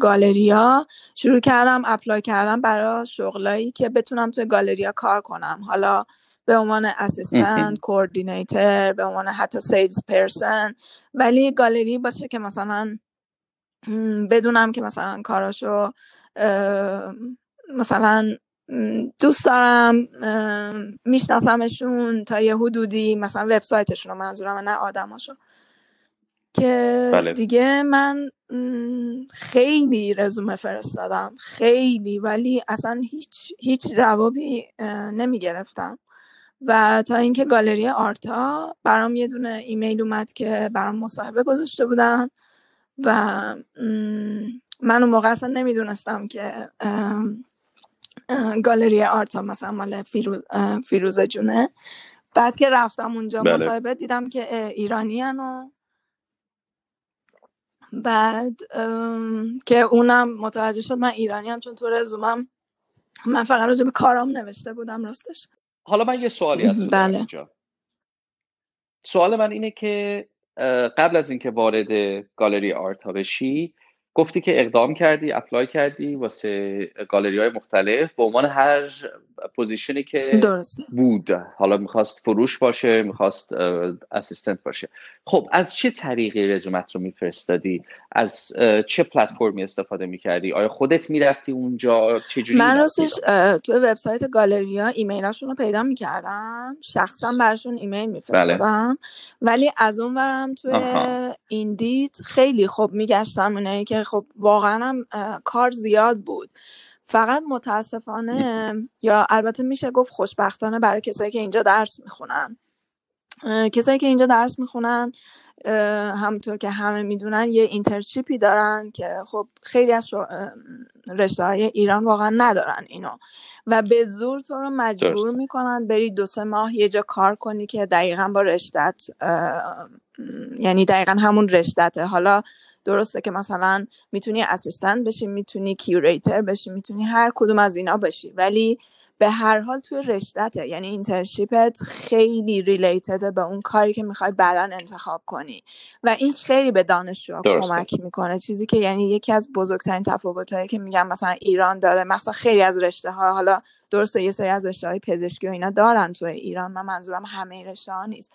گالریا. شروع کردم اپلای کردم برای شغلایی که بتونم توی گالریا کار کنم. حالا به عنوان اسیستنت کوردینیتر به عنوان حتی سیلز پرسن ولی گالری باشه که مثلا بدونم که مثلا کاراشو مثلا دوست دارم میشناسمشون تا یه حدودی مثلا وبسایتشون رو منظورم نه آدماشو. که بله. دیگه من خیلی رزومه فرستادم خیلی ولی اصلا هیچ هیچ جوابی نمی گرفتم و تا اینکه گالری آرتا برام یه دونه ایمیل اومد که برام مصاحبه گذاشته بودن و من اون موقع اصلا نمی‌دونستم که گالری آرتا مثلا مال فیروز, فیروز جونه بعد که رفتم اونجا بله. مصاحبه دیدم که ایرانی و بعد که اونم متوجه شد من ایرانی هم چون تو رزومم من فقط راجع به کارام نوشته بودم راستش حالا من یه سوالی از بله. اینجا سوال من اینه که قبل از اینکه وارد گالری آرتا بشی گفتی که اقدام کردی اپلای کردی واسه گالری های مختلف به عنوان هر position ی که درسته. بود. حالا می‌خواست فروش باشه می‌خواست assistant باشه. خب از چه طریقی رزومت رو میفرستادی؟ از چه پلتفرمی استفاده می‌کردی؟ آیا خودت می‌رفتی اونجا؟ چجوری من راستش توی وبسایت گالری ها ایمیلاشون رو پیدا می‌کردم. شخصا برشون ایمیل میفرستادم. بله. ولی از اون برم توی Indeed خیلی خوب میگشتم اونایی که خب واقعا هم کار زیاد بود. فقط متاسفانه یا البته میشه گفت خوشبختانه برای کسایی که اینجا درس می‌خونن. کسایی که اینجا درس می‌خونن همونطور که همه می‌دونن یه اینترشیپی دارن که خب خیلی از رشته های ایران واقعا ندارن اینو. و به زور تو رو مجبور می‌کنن بری دو سه ماه یه جا کار کنی که دقیقا با رشتت یعنی دقیقا همون رشتته حالا درسته که مثلا می‌تونی assistant بشی می‌تونی curator بشی می‌تونی هر کدوم از اینا بشی ولی به هر حال توی رشتته یعنی internship ت خیلی related به اون کاری که می‌خوای بعدا انتخاب کنی. و این خیلی به دانشجو کمک می‌کنه. چیزی که یعنی یکی از بزرگترین تفاوتهایی که میگم مثلا ایران داره مثلا خیلی از رشته ها حالا درسته یه سری از رشته های پزشکی و اینا دارن توی ایران من منظورم همه رشته ها نیست.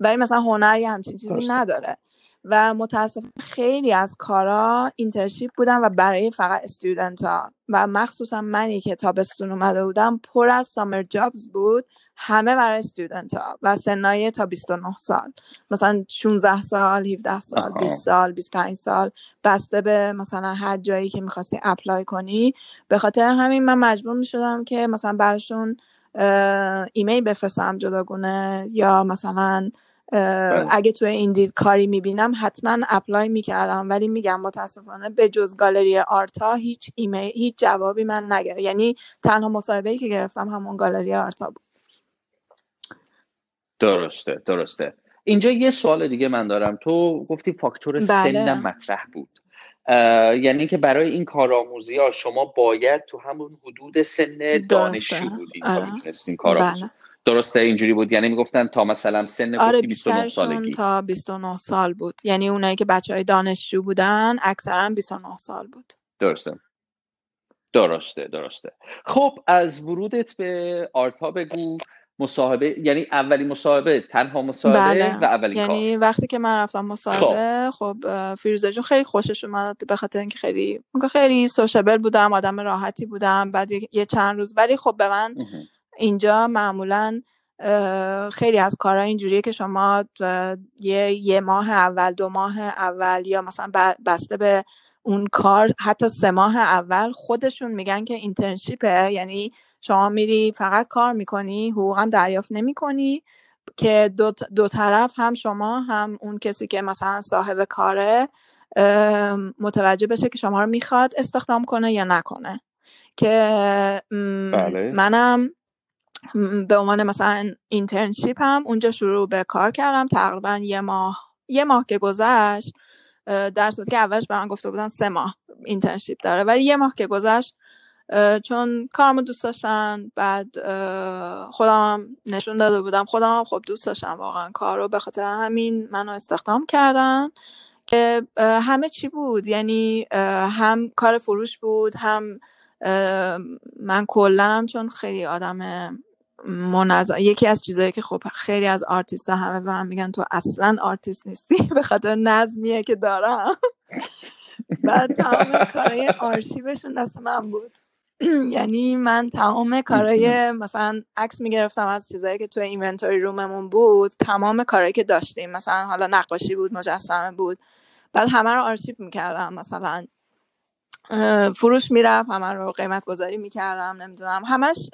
ولی مثلا هنری همچین چیزی نداره. و متاسفانه خیلی از کارا internship بودن و برای فقط student ها و مخصوصا منی که تابستون اومده بودم پر از summer jobs بود همه برای student ها و سنای تا 29 سال. مثلا 16 سال 17 سال 20 سال 25 سال بسته به مثلا هر جایی که می‌خواستی apply کنی. به خاطر همین من مجبور می‌شدم که مثلا براشون ایمیل بفرستم جداگونه یا مثلا. اگه توی Indeed کاری می‌بینم حتما apply می‌کردم. ولی میگم متاسفانه به جز گالری آرتا هیچ ایمیل هیچ جوابی من نگرفتم یعنی تنها مصاحبه که گرفتم همون گالری آرتا بود. درسته درسته. اینجا یه سوال دیگه من دارم. تو گفتی فاکتور بله. سنم مطرح بود. یعنی که برای این کارآموزی ها شما باید تو همون حدود سن دانشجو بودی تا آره. می‌تونستین کارآموزی بله. درسته اینجوری بود. یعنی می‌گفتن تا مثلا سن آره 29 سالگی. تا 29 سال بود. یعنی اونایی که بچه های دانشجو بودن اکثرا 29 سال بود. درسته. درسته درسته. خب از ورودت به آرتا بگو. مصاحبه یعنی اولی مصاحبه تنها مصاحبه بله. و اولین یعنی کار. وقتی که من رفتم مصاحبه خب, خب فیروزه جون خیلی خوشش اومد به خاطر اینکه خیلی خیلی سوشابل بودم آدم راحتی بودم. بعد یه چند روز ولی خب به من اینجا معمولا خیلی از کارها اینجوریه که شما یه, یه ماه اول دو ماه اول یا مثلا بسته به اون کار حتی سه ماه اول خودشون میگن که اینترنشیپه یعنی شما میری فقط کار می‌کنی حقوقا دریافت نمی‌کنی که دو, دو طرف هم شما هم اون کسی که مثلا صاحب کاره متوجه بشه که شما رو می‌خواد استخدام کنه یا نکنه که بله. منم به عنوان مثلا internship هم اونجا شروع به کار کردم. تقریبا یه ماه یه ماه که گذشت در صورتی که اولش به من گفته بودن سه ماه internship داره. ولی یه ماه که گذشت چون کارمو دوست داشتن بعد خودم نشون داده بودم. خودم هم خب دوست داشتم واقعا کار رو به خاطر همین منو استخدام کردن که همه چی بود. یعنی هم کار فروش بود هم من کلا چون خیلی آدم منظم یکی از چیزایی که خب خیلی از آرتیست ها همه به من میگن تو اصلا آرتیست نیستی به خاطر نظمیه که دارم. بعد تمام کارهای آرشیوشون دست من بود. یعنی من تمام کارهای مثلا عکس می‌گرفتم از چیزایی که تو inventory room مون بود تمام کارهایی که داشتیم مثلا حالا نقاشی بود مجسمه بود. بعد همه رو آرشیو می‌کردم مثلا فروش می‌رفت همه رو قیمت گذاری می‌کردم نمی‌دونم. همش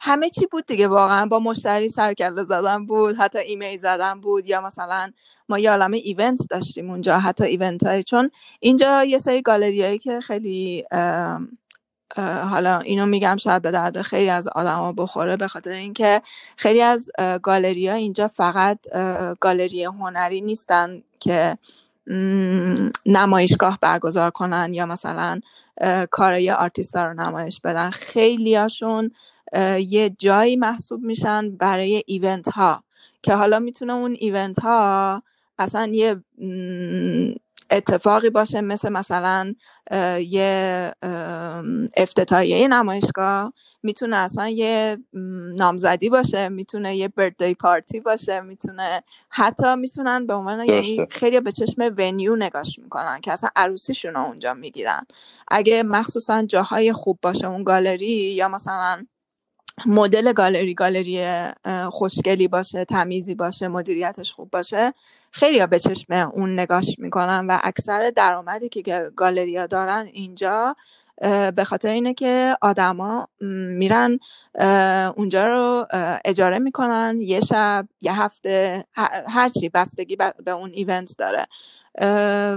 همه چی بود دیگه واقعا با مشتری سر و کله زدن بود حتی ایمیل زدن بود یا مثلا ما یه عالمه event داشتیم اونجا حتی event های چون اینجا یه سری گالری که خیلی حالا اینو میگم شاید به درد خیلی از آدما بخوره به خاطر اینکه خیلی از گالری ها اینجا فقط گالری هنری نیستن که نمایشگاه برگزار کنن یا مثلا کارای آرتیست رو نمایش بدن. خیلی هاشون یه جایی محسوب میشن برای event ها که حالا می‌تونه اون event ها اصلا یه اتفاقی باشه مثل مثلا یه افتتاحیه نمایشگاه می‌تونه اصلا یه نامزدی باشه می‌تونه یه بردی پارتی باشه می‌تونه حتی می‌تونن به عنوان یعنی خیلی به چشم ونیو نگاش می‌کنن که اصلا عروسیشون رو اونجا می‌گیرن. اگه مخصوصا جاهای خوب باشه اون گالری یا مثلا مدل گالری گالری خوشگلی باشه تمیزی باشه مدیریتش خوب باشه خیلی به چشم اون نگاش می‌کنن و اکثر درآمدی که گالریا دارن اینجا به خاطر اینه که آدما میرن اونجا رو اجاره می‌کنن یه شب یه هفته هرچی بستگی به اون ایونت داره.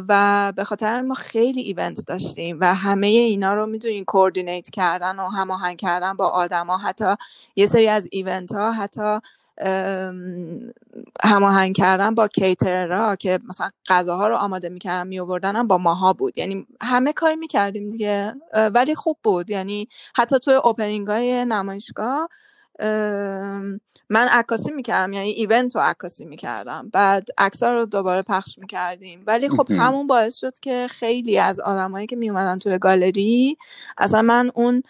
و به خاطر ما خیلی ایونت داشتیم و همه اینا رو می‌دونین کوردینیت کردن و هماهنگ کردن با آدما حتی یه سری از ایونت ها حتی هماهنگ کردن با کیتررا که مثلا غذاها رو آماده می‌کردن میوردن با ماها بود. یعنی همه کاری می‌کردیم دیگه ولی خوب بود. یعنی حتی توی opening های نمایشگاه من عکاسی می‌کردم یعنی event رو عکاسی می‌کردم. بعد عکسا رو دوباره پخش می‌کردیم. ولی خب همون باعث شد که خیلی از آدمایی که میومدن توی گالری اصلا من اون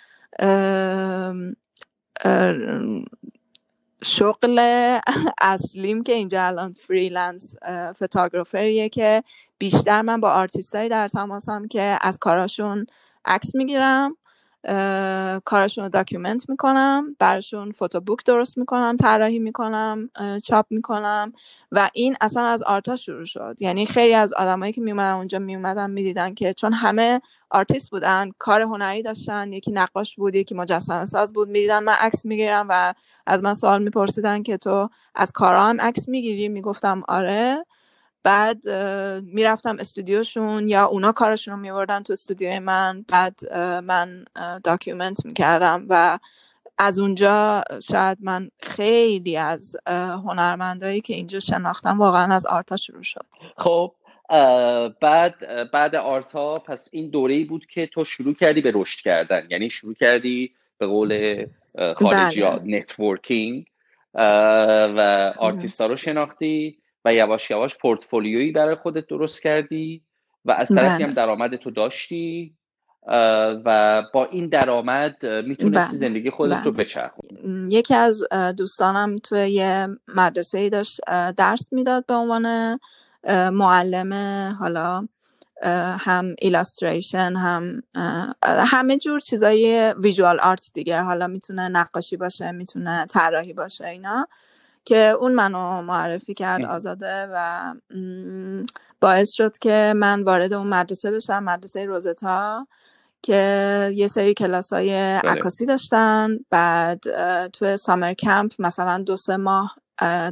شغل اصلیم که اینجا الان freelance photography ه که بیشتر من با آرتیستایی در تماسم که از کاراشون عکس می‌گیرم. کارشون رو document می‌کنم براشون photo book درست می‌کنم طراحی می‌کنم چاپ می‌کنم و این اصلا از آرتا شروع شد. یعنی خیلی از آدمایی که میومدن اونجا میومدن می‌دیدن که چون همه آرتیست بودن کار هنری داشتن یکی نقاش بود یکی مجسمه ساز بود می‌دیدن من عکس می‌گیرم و از من سوال میپرسیدن که تو از کارام عکس می‌گیری؟ می‌گفتم آره. بعد می‌رفتم استودیوشون یا اونا کارشون رو میوردن تو استودیوی من. بعد من document می‌کردم و از اونجا شاید من خیلی از هنرمندایی که اینجا شناختم واقعا از آرتا شروع شد. خب بعد بعد آرتا پس این دوره ای بود که تو شروع کردی به رشد کردن. یعنی شروع کردی به قول خارجی ها networking و آرتیستا رو شناختی. و یواش یواش پورتفولیویی برای خودت درست کردی و از طرفی هم بله. درآمد تو داشتی و با این درآمد می‌تونستی بله. زندگی خودت رو بله. بچرخونی یکی از دوستانم توی یه مدرسه داشت درس می‌داد به عنوان معلم حالا هم ایلاستریشن هم همه جور چیزای ویژوال آرت دیگه حالا می‌تونه نقاشی باشه می‌تونه طراحی باشه اینا که اون منو معرفی کرد آزاده و باعث شد که من وارد اون مدرسه بشم مدرسه روزتا که یه سری کلاس های بله. عکاسی داشتن. بعد تو سامر کمپ مثلا دو سه ماه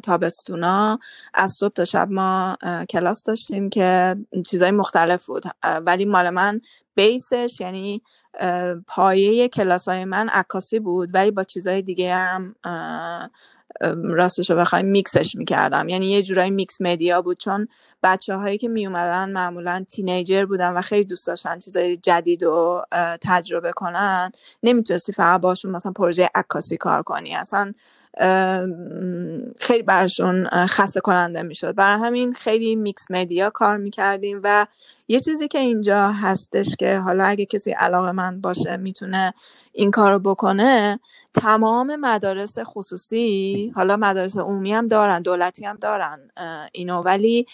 تابستونا. از صبح تا شب ما کلاس داشتیم که چیزای مختلف بود. ولی مال من base ش یعنی پایه کلاس های من عکاسی بود. ولی با چیزای دیگه هم راستش رو بخوایم میکسش می‌کردم. یعنی یه جورایی mixed media بود چون بچه هایی که میومدن معمولا teenager بودن و خیلی دوست داشتن چیزای جدید و تجربه کنن. نمی‌تونستی فقط باشون مثلا پروژه عکاسی کار کنی. اصلا خیلی برشون خسته کننده می‌شد. برای همین خیلی mixed media کار می‌کردیم و یه چیزی که اینجا هستش که حالا اگه کسی علاقه‌مند باشه می‌تونه این کار رو بکنه تمام مدارس خصوصی حالا مدارس عمومی هم دارن دولتی هم دارن اینو. ولی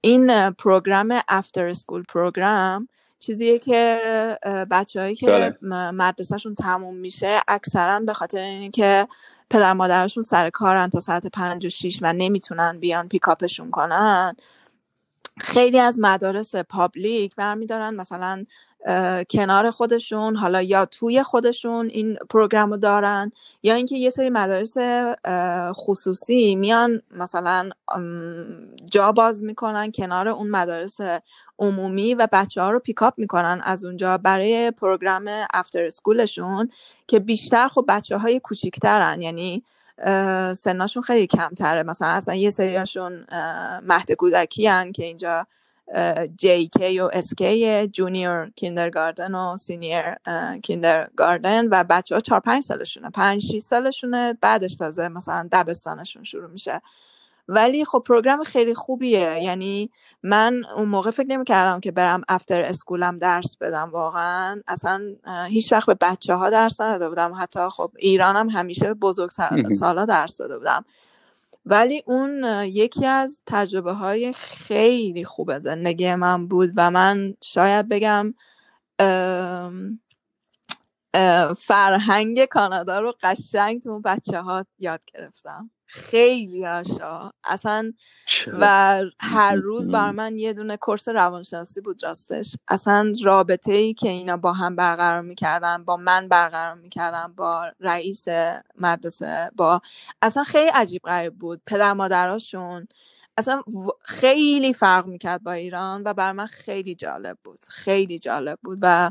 این پروگرام after school program چیزیه که بچههایی که بله. مدرسهشون تموم میشه اکثرا به خاطر اینکه پدر مادرشون سر کارن تا ساعت پنج و شیش و نمی‌تونن بیان pick up شون کنن خیلی از مدارس public برمیدارن مثلا کنار خودشون حالا یا توی خودشون این program رو دارن یا اینکه یه سری مدارس خصوصی میان مثلا جا باز می‌کنن کنار اون مدارس عمومی و بچه ها رو pick up می‌کنن از اونجا برای program after school شون که بیشتر خب بچه های کوچیکترن. یعنی سناشون خیلی کمتره. مثلا اصلا یه سریاشون مهد کودکی که اینجا JK و SK junior kindergarten و senior kindergarten و بچه ها چهار پنج سالشونه. پنج شیش سالشونه بعدش تازه مثلا دبستانشون شروع میشه. ولی خب program خیلی خوبیه. یعنی من اون موقع فکر نمی کردم که برم after school م درس بدم واقعا. اصلا هیچ وقت به بچه ها درس نداده بودم. حتی خب ایرانم همیشه بزرگ سالا درس داده بودم. ولی اون یکی از تجربه های خیلی خوب زندگی من بود و من شاید بگم فرهنگ کانادا رو قشنگ تو بچه ها یاد گرفتم. خیلی هاشا اصلا و هر روز بر من یه دونه کورس روانشناسی بود راستش. اصلا رابطه ای که اینا با هم برقرار می‌کردن با من برقرار می‌کردن با رئیس مدرسه با اصلا خیلی عجیب غریب بود. پدر مادراشون اصلا خیلی فرق می‌کرد با ایران و بر من خیلی جالب بود. خیلی جالب بود و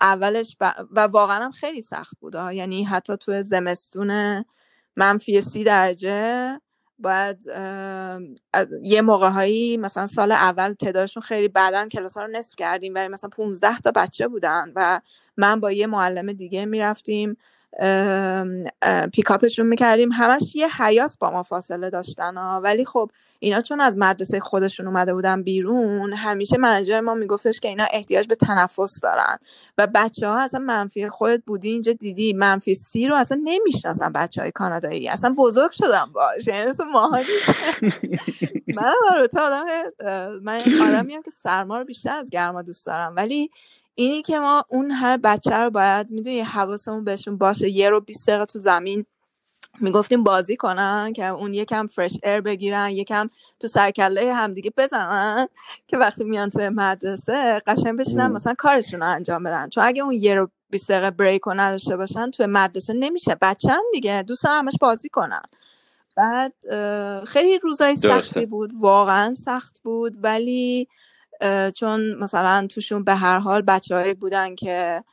اولش و واقعا هم خیلی سخت بود یعنی حتی تو زمستون منفی سی درجه باید یه موقع هایی مثلا سال اول تعدادشون خیلی بعدا کلاس ها رو نصف کردیم ولی مثلا 15 تا بچه بودن و من با یه معلم دیگه می‌رفتیم. پیکاپشون می‌کردیم. همش یه حیات با ما فاصله داشتن ها. ولی خب اینا چون از مدرسه خودشون اومده بودن بیرون همیشه منجر ما میگفتش که اینا احتیاج به تنفس دارن. و بچه ها اصلا منفی خودت بودی اینجا دیدی. منفی سی رو اصلا نمی‌شناسن بچه های کانادایی. اصلا بزرگ شدم باش یعنی اصلا من آدم من آدمی هم که سرما رو بیشتر از گرما دوست دارم. ولی اینی که ما اون هر بچه رو باید می‌دونی حواسمون بهشون باشه. یه رو بیست دقیقه تو زمین می‌گفتیم بازی کنن که اون یکم فرش ایر بگیرن یکم تو سرکله همدیگه بزنن که وقتی میان توی مدرسه قشنگ بشینن مثلا کارشون رو انجام بدن. چون اگه اون یه رو بیست دقیقه بریک رو نداشته باشن توی مدرسه نمیشه. بچه دیگه دوست همش بازی کنن. بعد خیلی روزای سختی بود. واقعا سخت بود. ولی چون مثلا توشون به هر حال بچههایی بودن که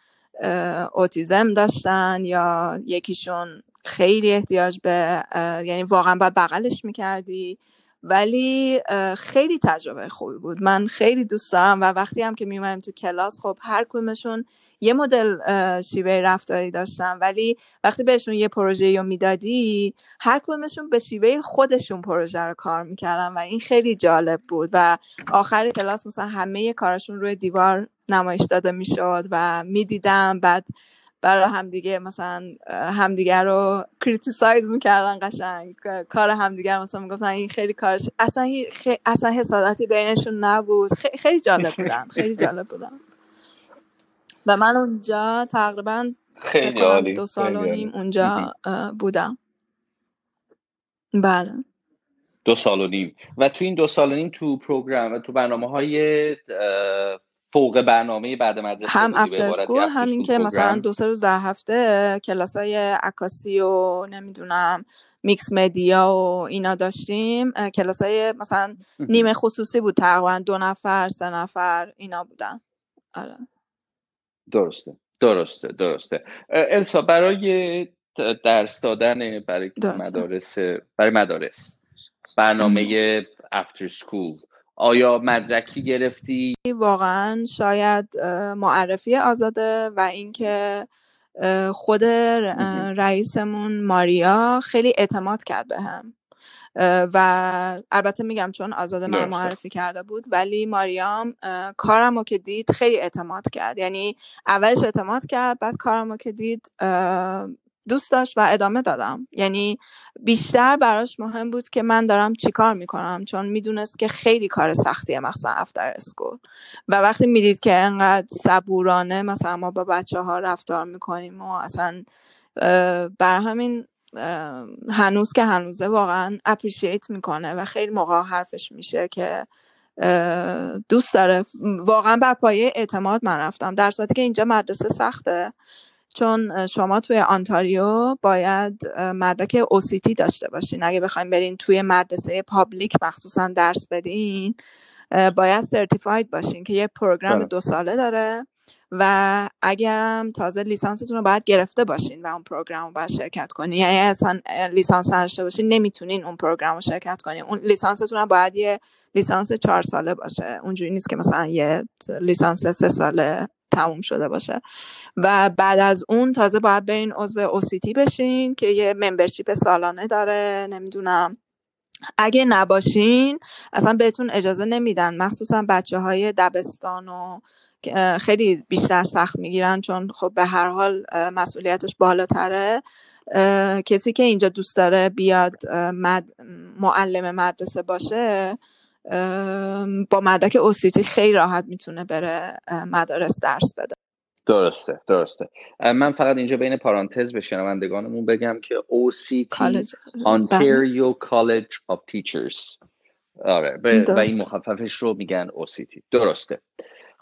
اوتیزم داشتن یا یکیشون خیلی احتیاج به یعنی واقعا باید بغلش می‌کردی. ولی خیلی تجربه خوبی بود. من خیلی دوست دارم و وقتی هم که میومدیم تو کلاس خب هر کدومشون یه مدل شیوه رفتاری داشتن ولی وقتی بهشون یه پروژه رو می‌دادی هر کدومشون به شیوه خودشون پروژه رو کار می‌کردن و این خیلی جالب بود و آخر کلاس مثلا همه کارشون روی دیوار نمایش داده می‌شد و می‌دیدم بعد برای همدیگه مثلا همدیگه رو criticize می‌کردن قشنگ کار همدیگه مثلا می‌گفتن این خیلی کارش اصلا اصلا حسادتی بینشون نبود خیلی جالب بودن خیلی جالب بودن و من اونجا تقریبا خیلی عالی دو سال و نیم اونجا بودم. بله. دو سال و نیم. و تو این دو سال و نیم تو program و تو برنامه های فوق برنامه بعد مدرسه هم after school همین که مثلا دو سه روز در هفته کلاس های عکاسی و نمی‌دونم mixed media و اینا داشتیم. کلاس های مثلا نیمه خصوصی بود تقریبا دو نفر سه نفر اینا بودن. آره. درسته. درسته درسته. السا برای درس دادن برای مدارس برای مدارس برنامه افتر سکول آیا مدرکی گرفتی؟ واقعا شاید معرفی آزاده و اینکه خود رئیسمون ماریا خیلی اعتماد کرد به هم. و البته میگم چون آزاده من معرفی کرده بود ولی ماریام کارم رو که دید خیلی اعتماد کرد. یعنی اولش اعتماد کرد بعد کارم رو که دید دوست داشت و ادامه دادم. یعنی بیشتر براش مهم بود که من دارم چیکار می‌کنم چون می‌دونست که خیلی کار سختیه مثلا افتر اسکول. و وقتی می‌دید که انقدر صبورانه مثلا ما با بچه ها رفتار می‌کنیم و اصلا بر همین هنوز که هنوزه واقعا اپریشیت می‌کنه و خیلی موقع حرفش میشه که دوست داره. واقعا بر پایه اعتماد من رفتم. در صورتی که اینجا مدرسه سخته چون شما توی آنتاریو باید مدرک OCT داشته باشین. اگه بخوایم برین توی مدرسه public مخصوصا درس بدین باید certified باشین که یه program بله. دو ساله داره. و اگرم تازه لیسانستون رو باید گرفته باشین و اون program رو باید شرکت کنین. یعنی اصلا لیسانس نداشته باشین نمی‌تونین اون program رو شرکت کنین. اون لیسانستون رو باید یه لیسانس چهار ساله باشه. اونجوری نیست که مثلا یه لیسانس سه ساله تموم شده باشه. و بعد از اون تازه باید برین عضو اوسیتی بشین که یه ممبرشیپ سالانه داره. نمی‌دونم. اگه نباشین اصلا بهتون اجازه نمیدن. مخصوصا بچه های دبستان و خیلی بیشتر سخت می‌گیرن چون خب به هر حال مسئولیتش بالاتره. کسی که اینجا دوست داره بیاد مد... معلم مدرسه باشه با مدرک اوسیتی خیلی راحت می‌تونه بره مدارس درس بده. درسته درسته. من فقط اینجا بین پارانتز به شنوندگانمون بگم که OCT Ontario College of Teachers. آره و این مخففش رو میگن OCT درسته.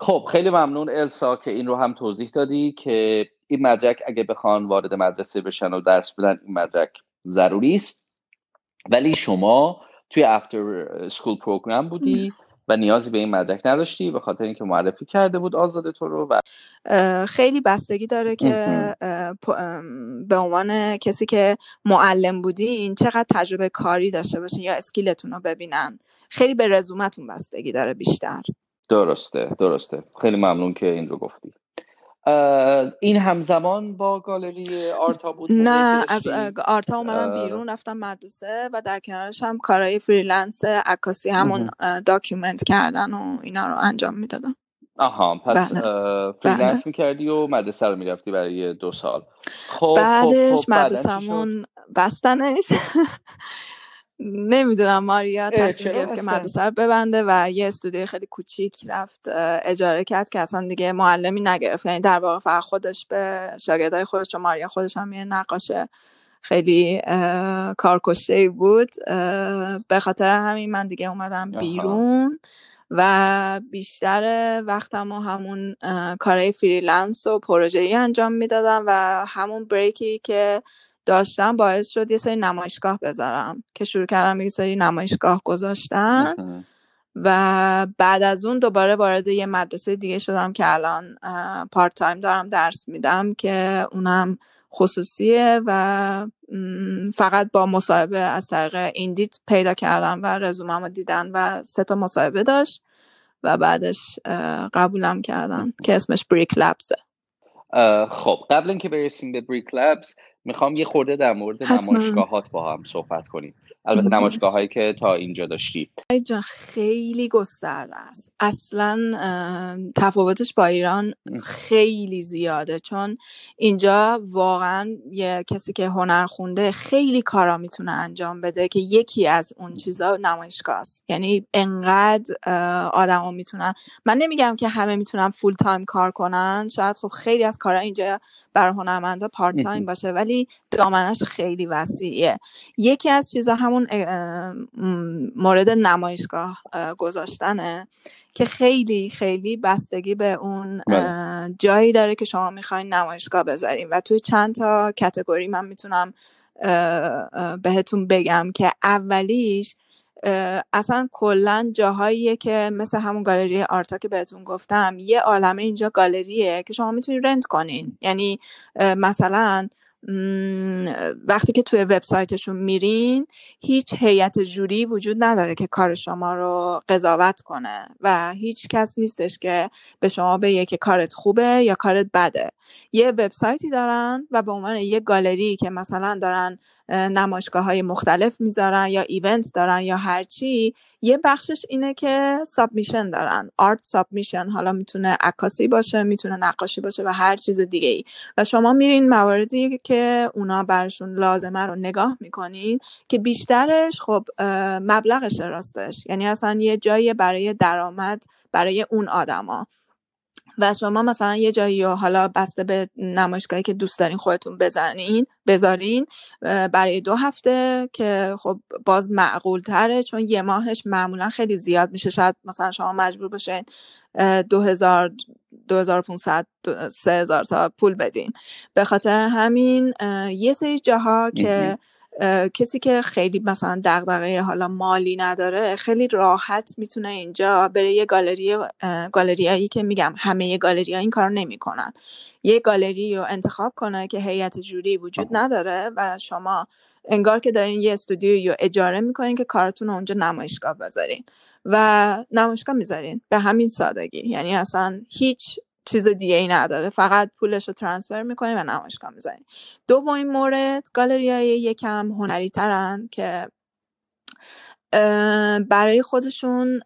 خب خیلی ممنون السا که این رو هم توضیح دادی که این مدرک اگه بخوان وارد مدرسه بشن و درس بدن این مدرک ضروری است. ولی شما توی افتر سکول پروگرام بودی و نیازی به این مدرک نداشتی به خاطر اینکه معرفی کرده بود آزاد تو رو و خیلی بستگی داره که به عنوان کسی که معلم بودین چقدر تجربه کاری داشته باشین یا اسکیلتون رو ببینن. خیلی به رزومتون بستگی داره بیشتر. درسته درسته. خیلی ممنون که این رو گفتی. این همزمان با گالری آرتا بود نه از آرتا اومدم بیرون رفتم مدرسه و در کنارش هم کارهای freelance عکاسی همون document کردن و اینا رو انجام می‌دادم آها پس بله. freelance بله. می‌کردی و مدرسه رو می‌رفتی برای دو سال. خب بعدش خب, خب مدرسهمون بستنش. نمی‌دونم ماریا تصمیم گرفت که مدرسه رو ببنده و یه استودیو خیلی کوچیک رفت اجاره کرد که اصلا دیگه معلمی نگرفت. یعنی در واقع فقط خودش به شاگردای خودش چون ماریا خودش هم یه نقاش خیلی کارکشته بود. به خاطر همین من دیگه اومدم بیرون و بیشتر وقتم و همون کارهای freelance و پروژه‌ای انجام می‌دادم و همون break ی که داشتم باعث شد یه سری نمایشگاه بذارم که شروع کردم یه سری نمایشگاه گذاشتن. و بعد از اون دوباره وارد یه مدرسه دیگه شدم که الان part time دارم درس میدم که اونم خصوصیه و فقط با مصاحبه از طریق Indeed پیدا کردم و رزومم دیدن و سه تا مصاحبه داشت و بعدش قبولم کردن که اسمش Brick Labs ه خب قبل اینکه برسیم به Brick Labs می‌خوام یه خورده در مورد نمایشگاهات با هم صحبت کنیم. البته نمایشگاه هایی که تا اینجا داشتی. جان خیلی گسترده است. اصلا تفاوتش با ایران خیلی زیاده. چون اینجا واقعا یه کسی که هنر خونده خیلی کارا می‌تونه انجام بده که یکی از اون چیزا نمایشگاه است یعنی انقدر آدما می‌تونن. من نمیگم که همه می‌تونن full time کار کنن. شاید خب خیلی از کارا اینجا برای هنرمندا part time باشه ولی دامنش خیلی وسیعه. یکی از چیزا همون مورد نمایشگاه گذاشتنه که خیلی خیلی بستگی به اون بله. جایی داره که شما می‌خواین نمایشگاه بذاریم و توی چند تا کتگوری من می‌تونم بهتون بگم که اولیش اصلا کلا جاهاییه که مثل همون گالری آرتا که بهتون گفتم یه عالمه اینجا گالریه که شما می‌تونید رنت کنین یعنی مثلا وقتی که توی وبسایتشون میرین هیچ هیئت جوری وجود نداره که کار شما رو قضاوت کنه و هیچ کس نیستش که به شما بگه که کارت خوبه یا کارت بده. یه وبسایتی دارن و به عنوان یه گالری که مثلا دارن نمایشگاه های مختلف می‌ذارن یا ایونت دارن یا هرچی یه بخشش اینه که سابمیشن دارن آرت سابمیشن حالا می‌تونه عکاسی باشه می‌تونه نقاشی باشه و هر چیز دیگه ای و شما میرین مواردی که اونا برشون لازمه رو نگاه می‌کنین که بیشترش خب مبلغش راستش. یعنی اصلا یه جایی برای درآمد برای اون آدما. و شما مثلا یه جایی و حالا بسته به نمایشگاهی که دوست دارین خودتون بزنین بذارین برای دو هفته که خب باز معقول تره چون یه ماهش معمولا خیلی زیاد میشه. شاید مثلا شما مجبور بشین دو هزار 2500 3000 تا پول بدین. به خاطر همین یه سری جاها که کسی که خیلی مثلا دغدغه حالا مالی نداره خیلی راحت می‌تونه اینجا بره یه گالری گالریایی که میگم همه گالری ها این کار نمی‌کنن. یه گالری رو انتخاب کنه که هیئت جوری وجود نداره و شما انگار که دارین یه استودیو رو اجاره می‌کنین که کارتون رو اونجا نمایشگاه بذارین. و نمایشگاه می‌ذارین. به همین سادگی. یعنی اصلا هیچ چیز دیگه ای نداره. فقط پولش رو ترانسفر می‌کنیم و نمایشگاه می‌زنیم دومین مورد گالری های یکم هنری ترن که برای خودشون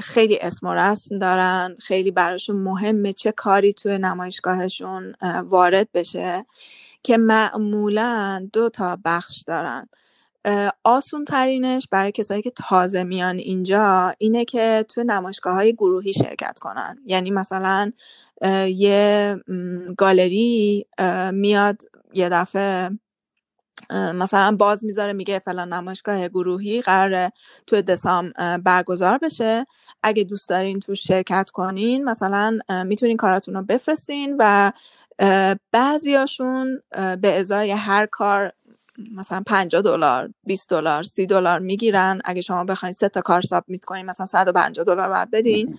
خیلی اسم و رسم دارن. خیلی براشون مهمه چه کاری توی نمایشگاهشون وارد بشه که معمولا دو تا بخش دارن. آسون ترینش برای کسایی که تازه میان اینجا اینه که توی نمایشگاه های گروهی شرکت کنن. یعنی مثلا یه گالری میاد یه دفعه مثلا باز می‌ذاره میگه فلان نمایشگاه گروهی قرار تو دسام برگزار بشه. اگه دوست دارین تو شرکت کنین مثلا می‌تونین کاراتون رو بفرستین و بعضیاشون به ازای هر کار مثلا 50 دلار 20 دلار 30 دلار می‌گیرن. اگه شما بخواین سه تا کار سابمیت کنین مثلا 150 دلار باید بدین.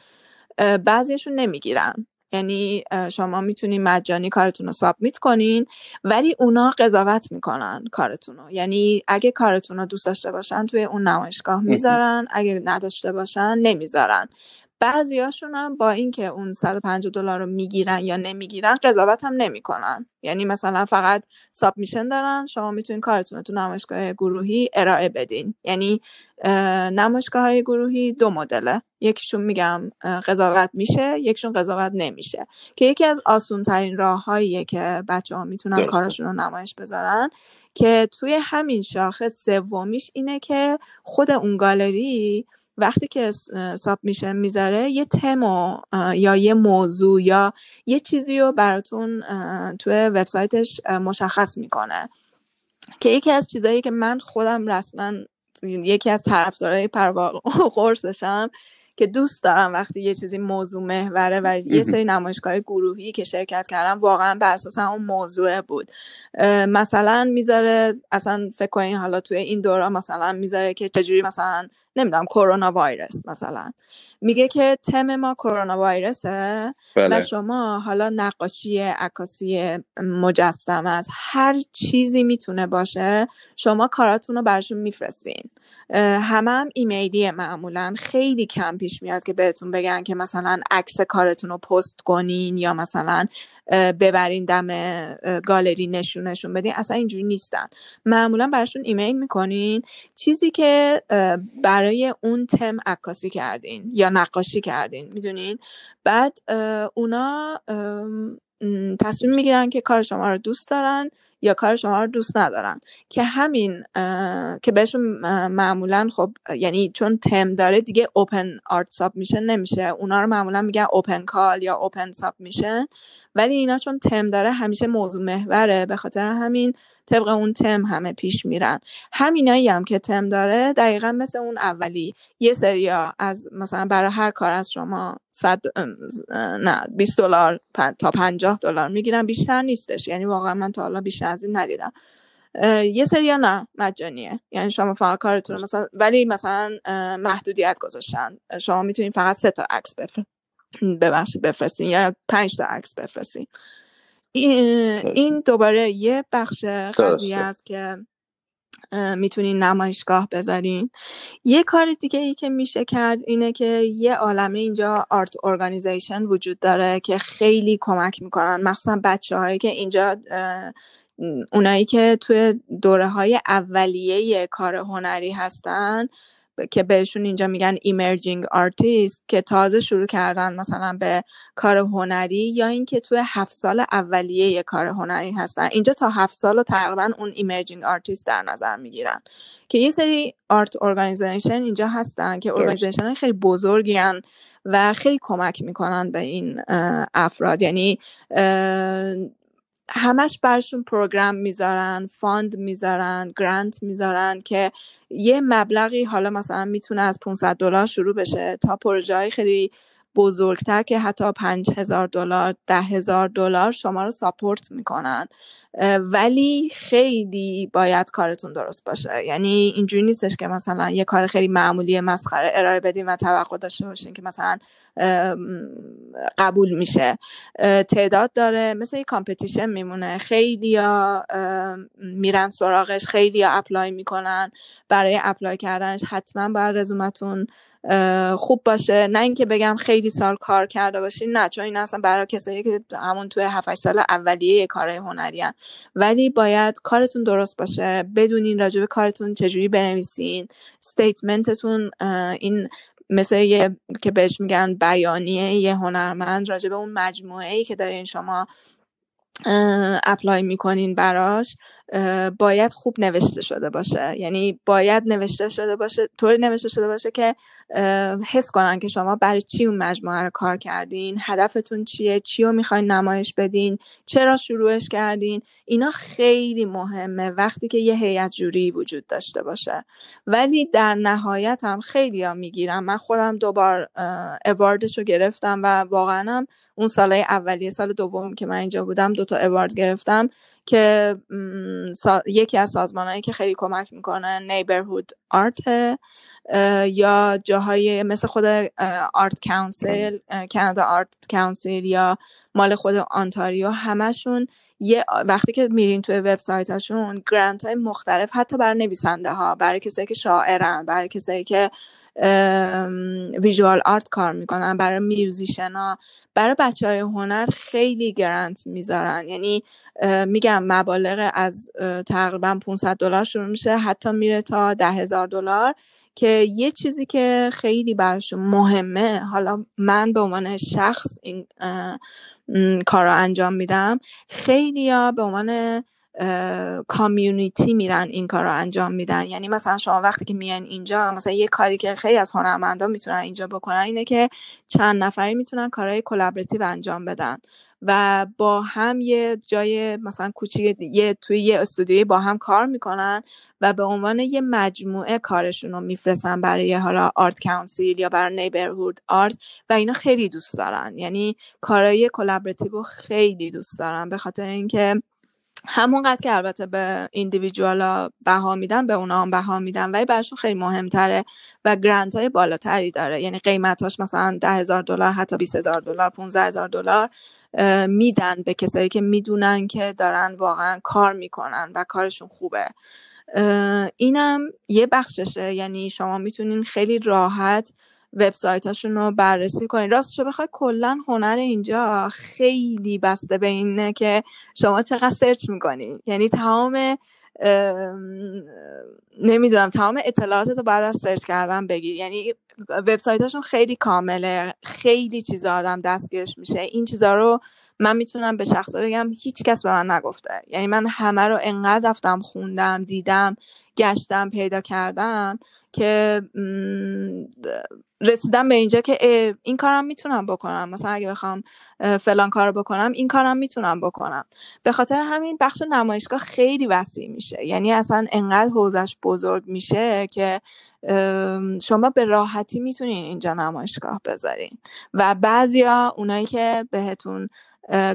بعضیشون نمی‌گیرن. یعنی شما می‌تونین مجانی کارتون رو سابمیت کنین ولی اونا قضاوت می‌کنن کارتون رو یعنی اگه کارتون رو دوست داشته باشن توی اون نمایشگاه می‌ذارن اگه نداشته باشن نمی‌ذارن. بعضیاشون هم با اینکه اون 150 دلار رو می‌گیرن یا نمی‌گیرن قضاوت هم نمی‌کنن. یعنی مثلا فقط ساب میشن دارن شما می‌تونین کارتون رو تو نمایشگاه گروهی ارائه بدین. یعنی نمایشگاه های گروهی دو مدله. یکیشون میگم قضاوت میشه یکیشون قضاوت نمیشه. که یکی از آسون ترین راههاییه که بچه ها می‌تونن کارشون رو نمایش بذارن که توی همین شاخص سومیش اینه که خود اون گالری وقتی که ساب میشه می‌ذاره یه تم یا یه موضوع یا یه چیزی رو براتون توی وبسایتش مشخص می‌کنه. که یکی از چیزهایی که من خودم رسما یکی از طرفدارای پروا قرصشم که دوست دارم وقتی یه چیزی موضوع محوره و یه سری نمایشگاه گروهی که شرکت کردم واقعا بر اساس اون موضوع بود. مثلا می‌ذاره اصلا فکر کنین حالا توی این دوره مثلا می‌ذاره که چجوری مثلا نمی‌دونم کرونا وایرس مثلا میگه که تم ما کرونا وایرسه بله. و شما حالا نقاشی عکاسی مجسم از هر چیزی می‌تونه باشه شما کاراتون رو برشون میفرستین همه هم ایمیلی معمولا خیلی کم پیش میاد که بهتون بگن که مثلا عکس کارتون رو پست کنین یا مثلا ببرین دم گالری نشونشون بدین. اصلا اینجوری نیستن. معمولا براشون ایمیل می‌کنین چیزی که برای اون تم عکاسی کردین یا نقاشی کردین می‌دونین؟ بعد اونا تصمیم می‌گیرن که کار شما رو دوست دارن یا کار شما رو دوست ندارن. که همین که بهشون معمولا خب یعنی چون تم داره دیگه اوپن آرت ساب میشن نمیشه. اونا رو معمولا میگن اوپن کال یا اوپن ساب میشن ولی اینا چون تم داره همیشه موضوع محوره به خاطر همین طبق اون تم همه پیش میرن. همینایی هم که تم داره دقیقا مثل اون اولی. یه سریا از مثلا برای هر کار از شما صد نه 20 دلار تا 50 دلار می‌گیرن بیشتر نیستش. یعنی واقعا من تا حالا بیشتر از این ندیدم. یه سریا نه مجانیه. یعنی شما فقط کارتون مثلا ولی مثلا محدودیت گذاشتن. شما می‌تونید فقط سه تا عکس ببخشید بفرستین یا پنج تا عکس بفرستین. این دوباره یه بخش قضیه است که می‌تونین نمایشگاه بذارین. یه کار دیگه ای که میشه کرد اینه که یه عالمه اینجا art organization وجود داره که خیلی کمک می‌کنن. مخصوصا بچه هایی که اینجا اونایی که توی دوره های اولیه کار هنری هستن که بهشون اینجا میگن emerging artist که تازه شروع کردن مثلا به کار هنری یا اینکه توی هفت سال اولیه یه کار هنری هستن. اینجا تا هفت سال و تقریبا اون emerging artist در نظر می‌گیرن. که یه سری art organization اینجا هستن که organization خیلی بزرگی و خیلی کمک می‌کنن به این افراد. یعنی همش براشون program می‌ذارن fund می‌ذارن grant می‌ذارن که یه مبلغی حالا مثلا می‌تونه از 500 دلار شروع بشه تا پروژه خیلی بزرگتر که حتی پنج هزار دلار ده هزار دلار شما رو support می‌کنن. ولی خیلی باید کارتون درست باشه. یعنی اینجوری نیستش که مثلا یه کار خیلی معمولی مسخره ارائه بدیم و توقع داشته باشین که مثلا قبول میشه. تعداد داره مثل یه competition میمونه. خیلی ها میرن سراغش خیلی ها apply می‌کنن. برای apply کردنش حتما باید رزومتون خوب باشه. نه اینکه بگم خیلی سال کار کرده باشین نه چون این اصلا برای کسایی که همون توی 7 سال اولیه کار هنری هن. ولی باید کارتون درست باشه. بدونین راجع به کارتون چجوری بنویسین. statement تون این مثل یه که بهش میگن بیانیه یه هنرمند راجع به اون مجموعه ای که دارین شما apply می‌کنین براش. باید خوب نوشته شده باشه. یعنی باید نوشته شده باشه طوری نوشته شده باشه که حس کنن که شما برای چی اون مجموعه رو کار کردین هدفتون چیه چی رو می‌خواین نمایش بدین چرا شروعش کردین؟ اینا خیلی مهمه وقتی که یه هیئت جوری وجود داشته باشه. ولی در نهایت هم خیلی ها می‌گیرم من خودم دوبار اواردش رو گرفتم و واقعا هم اون سالهای اولیه سال دوم که من اینجا بودم دوتا اوارد گرفتم که یکی از سازمانهایی که خیلی کمک می‌کنه نیبرهود آرت یا جاهای مثل خود art council کانادا art council یا مال خود آنتاریو همشون یه وقتی که میرین توی وبسایتشون grant های مختلف حتی برای نویسنده ها برای کسایی که شاعرن برای کسایی که visual art کار می‌کنن برای musician ها برای بچه های هنر خیلی grant می‌ذارن. یعنی میگم مبالغ از تقریبا 500 دلار شروع میشه حتی میره تا ده دلار که یه چیزی که خیلی برش مهمه. حالا من به عنوان شخص این کار رو انجام میدم. خیلی به عنوان کامیونیتی میرن این کار رو انجام میدن. یعنی مثلا شما وقتی که میان اینجا مثلا یه کاری که خیلی از هنرمندان می‌تونن اینجا بکنن اینه که چند نفری می‌تونن کارهای کلابراتیو انجام بدن. و با هم یه جای مثلا کوچیک یه توی یه استودیوی با هم کار می‌کنن و به عنوان یه مجموعه کارشون رو میفرستن برای حالا art council یا برای neighbourhood art و اینا خیلی دوست دارن. یعنی کارهای collaborative خیلی دوست دارن. به خاطر اینکه همونقدر که البته به individual ا بها میدن به اونا هم بها میدن ولی براشون خیلی مهمتره و grant های بالاتری داره. یعنی قیمتاش مثلا ده هزار دلار حتی 20 هزار دلار 15 هزار دلار میدن به کسایی که می‌دونن که دارن واقعا کار می‌کنن و کارشون خوبه. اینم یه بخششه. یعنی شما می‌تونین خیلی راحت وبسایتاشون رو بررسی کنید راستشو بخوای کلا هنر اینجا خیلی بسته به اینه که شما چقدر سرچ می‌کنی. یعنی تمام نمی‌دونم تمام اطلاعات رو بعد از سرچ کردن بگیر یعنی وبسایتاشون خیلی کامله خیلی چیزا آدم دستگیرش میشه. این چیزا رو من می‌تونم به شخص بگم هیچ کس به من نگفته. یعنی من همه رو انقدر رفتم خوندم دیدم گشتم پیدا کردم که رسیدم به اینجا که این کارم می‌تونم بکنم. مثلا اگه بخوام فلان کار بکنم این کارم می‌تونم بکنم. به خاطر همین بخش نمایشگاه خیلی وسیع میشه. یعنی اصلا انقدر حوزش بزرگ میشه که شما به راحتی می‌تونین اینجا نمایشگاه بذارین. و بعضیا اونایی که بهتون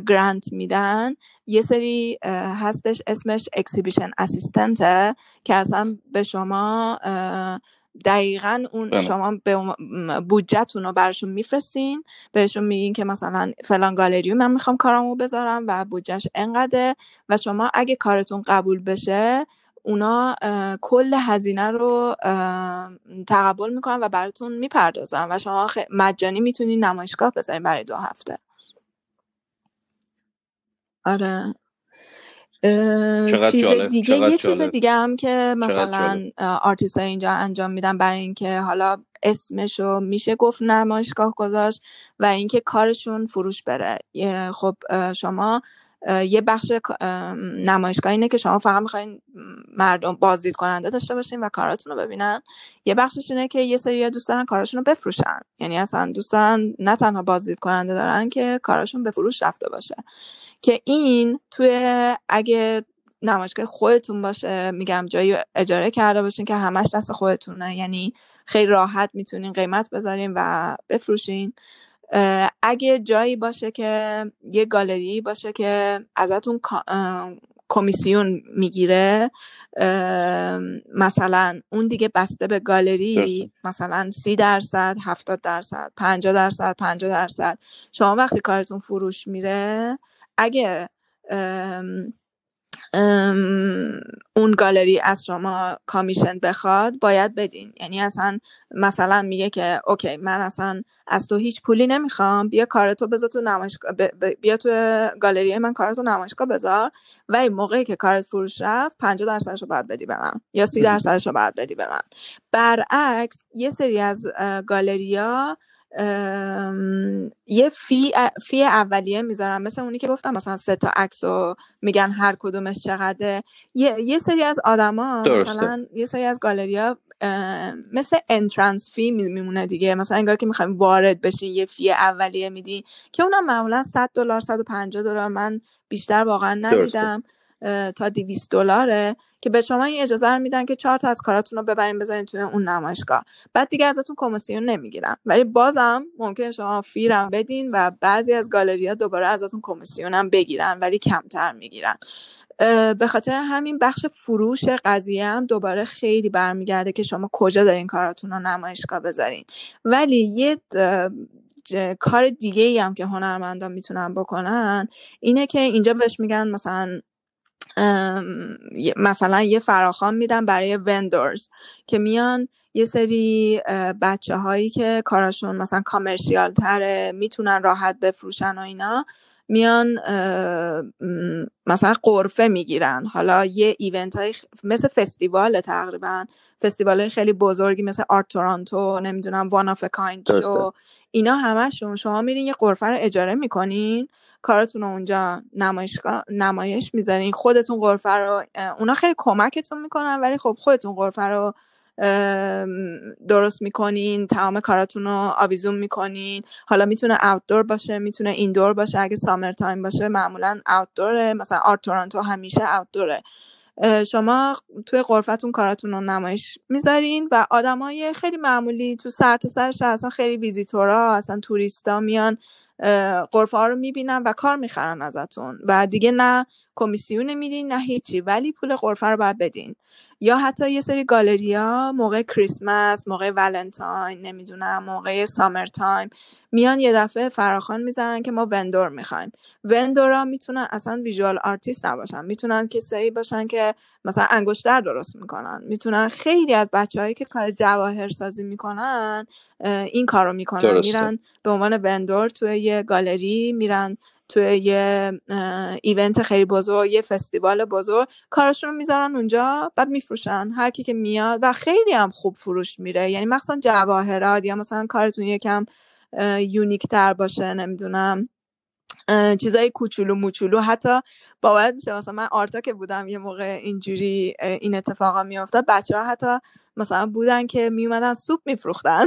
گرانت میدن یه سری هستش اسمش اکسیبیشن اسیستنته که اصلا به شما دقیقا اون بله. شما به بودجهتون رو براشون میفرستین بهشون میگین که مثلا فلان گالری من می‌خوام کارامو بذارم و بودجهش انقدره و شما اگه کارتون قبول بشه اونا کل هزینه رو تقبل می‌کنن و براتون می‌پردازن و شما مجانی می‌تونین نمایشگاه بذارین برای دو هفته آره چیز دیگه یه چیز دیگه هم که مثلا آرتیست اینجا انجام میدن برای اینکه حالا اسمشو میشه گفت نمایشگاه گذاشت و اینکه کارشون فروش بره. خب شما یه بخش نمایشگاه اینه که شما فقط می‌خواین مردم بازدید کننده داشته باشین و کاراتون رو ببینن. یه بخشش اینه که یه سری دوست دارن کاراشون رو بفروشن. یعنی اصلا دوست دارن نه تنها بازدید کننده دارن که کاراشون به فروش رفته باشه. که این توی اگه نمایشگاه خودتون باشه میگم جایی اجاره کرده باشین که همش دست خودتونه. یعنی خیلی راحت می‌تونین قیمت بذارین و بفروشین. اگه جایی باشه که یه گالری باشه که ازتون کمیسیون می‌گیره مثلا اون دیگه بسته به گالری مثلا سی درصد هفتاد درصد پنجاه درصد پنجاه درصد شما وقتی کارتون فروش میره اگه اون گالری از شما کامیشن بخواد باید بدین. یعنی اصلا مثلا میگه که اوکی من اصلا از تو هیچ پولی نمی‌خوام بیا کارتو بذار تو نمایشگاه بیا تو گالری من کارتو نمایشگاه بذار. و این موقعی که کارت فروش رفت 50 درصدش رو باید بدی به من یا 30 درصدش رو باید بدی به من. برعکس یه سری از گالریا یه فی, فی اولیه می‌ذارن مثل اونی که گفتم مثلا سه تا عکس و میگن هر کدومش چقدره. یه, یه سری از آدما مثلا یه سری از گالریا مثل انترنس فی میمونه دیگه. مثلا انگار که می‌خوایم وارد بشین یه فی اولیه میدی که اونم معمولا 100 دلار 150 دلار. من بیشتر واقعا ندیدم. تا 200 دلاره که به شما این اجازه رو میدن که چهار تا از کاراتون رو ببرین بذارین توی اون نمایشگاه. بعد دیگه ازتون کمیسیون نمی‌گیرن. ولی بازم ممکن شما فیرم بدین و بعضی از گالری ها دوباره ازتون کمیسیون هم بگیرن ولی کمتر می‌گیرن. به خاطر همین بخش فروش قضیه هم دوباره خیلی برمیگرده که شما کجا دارین کاراتون رو نمایشگاه بذارین. ولی یه کار دیگه ای هم که هنرمندان می‌تونن بکنن اینه که اینجا بهش میگن مثلا مثلا یه فراخان میدن برای وندورز که میان یه سری بچه هایی که کاراشون مثلا کامرشیال تره می‌تونن راحت بفروشن و اینا میان مثلا قرفه می‌گیرن. حالا یه ایونت های مثل فستیوال تقریبا فستیوال های خیلی بزرگی مثل Art Toronto نمی‌دونم One of a Kind Show اینا همشون شما میرین یه غرفه رو اجاره می‌کنین کارتون رو اونجا نمایشگاه نمایش می‌ذارین. خودتون غرفه رو اونا خیلی کمکتون می‌کنن ولی خب خودتون غرفه رو درست می‌کنین تمام کاراتون رو آویزون می‌کنین. حالا می‌تونه outdoor باشه می‌تونه indoor باشه. اگه summer time باشه معمولا outdoor ه مثلا Art Toronto همیشه outdoor ه شما توی غرفتون کاراتون رو نمایش می‌ذارین و آدمای خیلی معمولی تو سر تا سرش اصلا خیلی ویزیتورا اصلا tourist ا میان. غرفه ها رو می‌بینن و کار می‌خرن ازتون. و دیگه نه commission میدین نه هیچی. ولی پول غرفه رو باید بدین. یا حتی یه سری گالریا موقع کریسمس موقع ولنتاین نمی‌دونم موقع summer time میان یه دفعه فراخوان می‌زنن که ما vendor می‌خوایم. vendor ا می‌تونن اصلا visual artist نباشن. می‌تونن کسایی باشن که مثلا انگشتر درست می‌کنن. می‌تونن خیلی از بچه‌هایی که کار جواهر سازی می‌کنن این کارو می‌کنن. میرن به عنوان vendor توی یه گالری میرن توی یه event خیلی بزرگ یه فستیوال بزرگ کارشون رو می‌ذارن اونجا بعد میفروشن هر کی که میاد و خیلی هم خوب فروش میره. یعنی مثلا جواهرات یا مثلا کارتون یکم unique تر باشه نمی‌دونم. چیزای کوچولو موچولو. حتی باید میشه مثلا من آرتا که بودم یه موقع اینجوری این اتفاقا میافتاد بچه ها حتی مثلا بودن که میومدن سوپ میفروختن.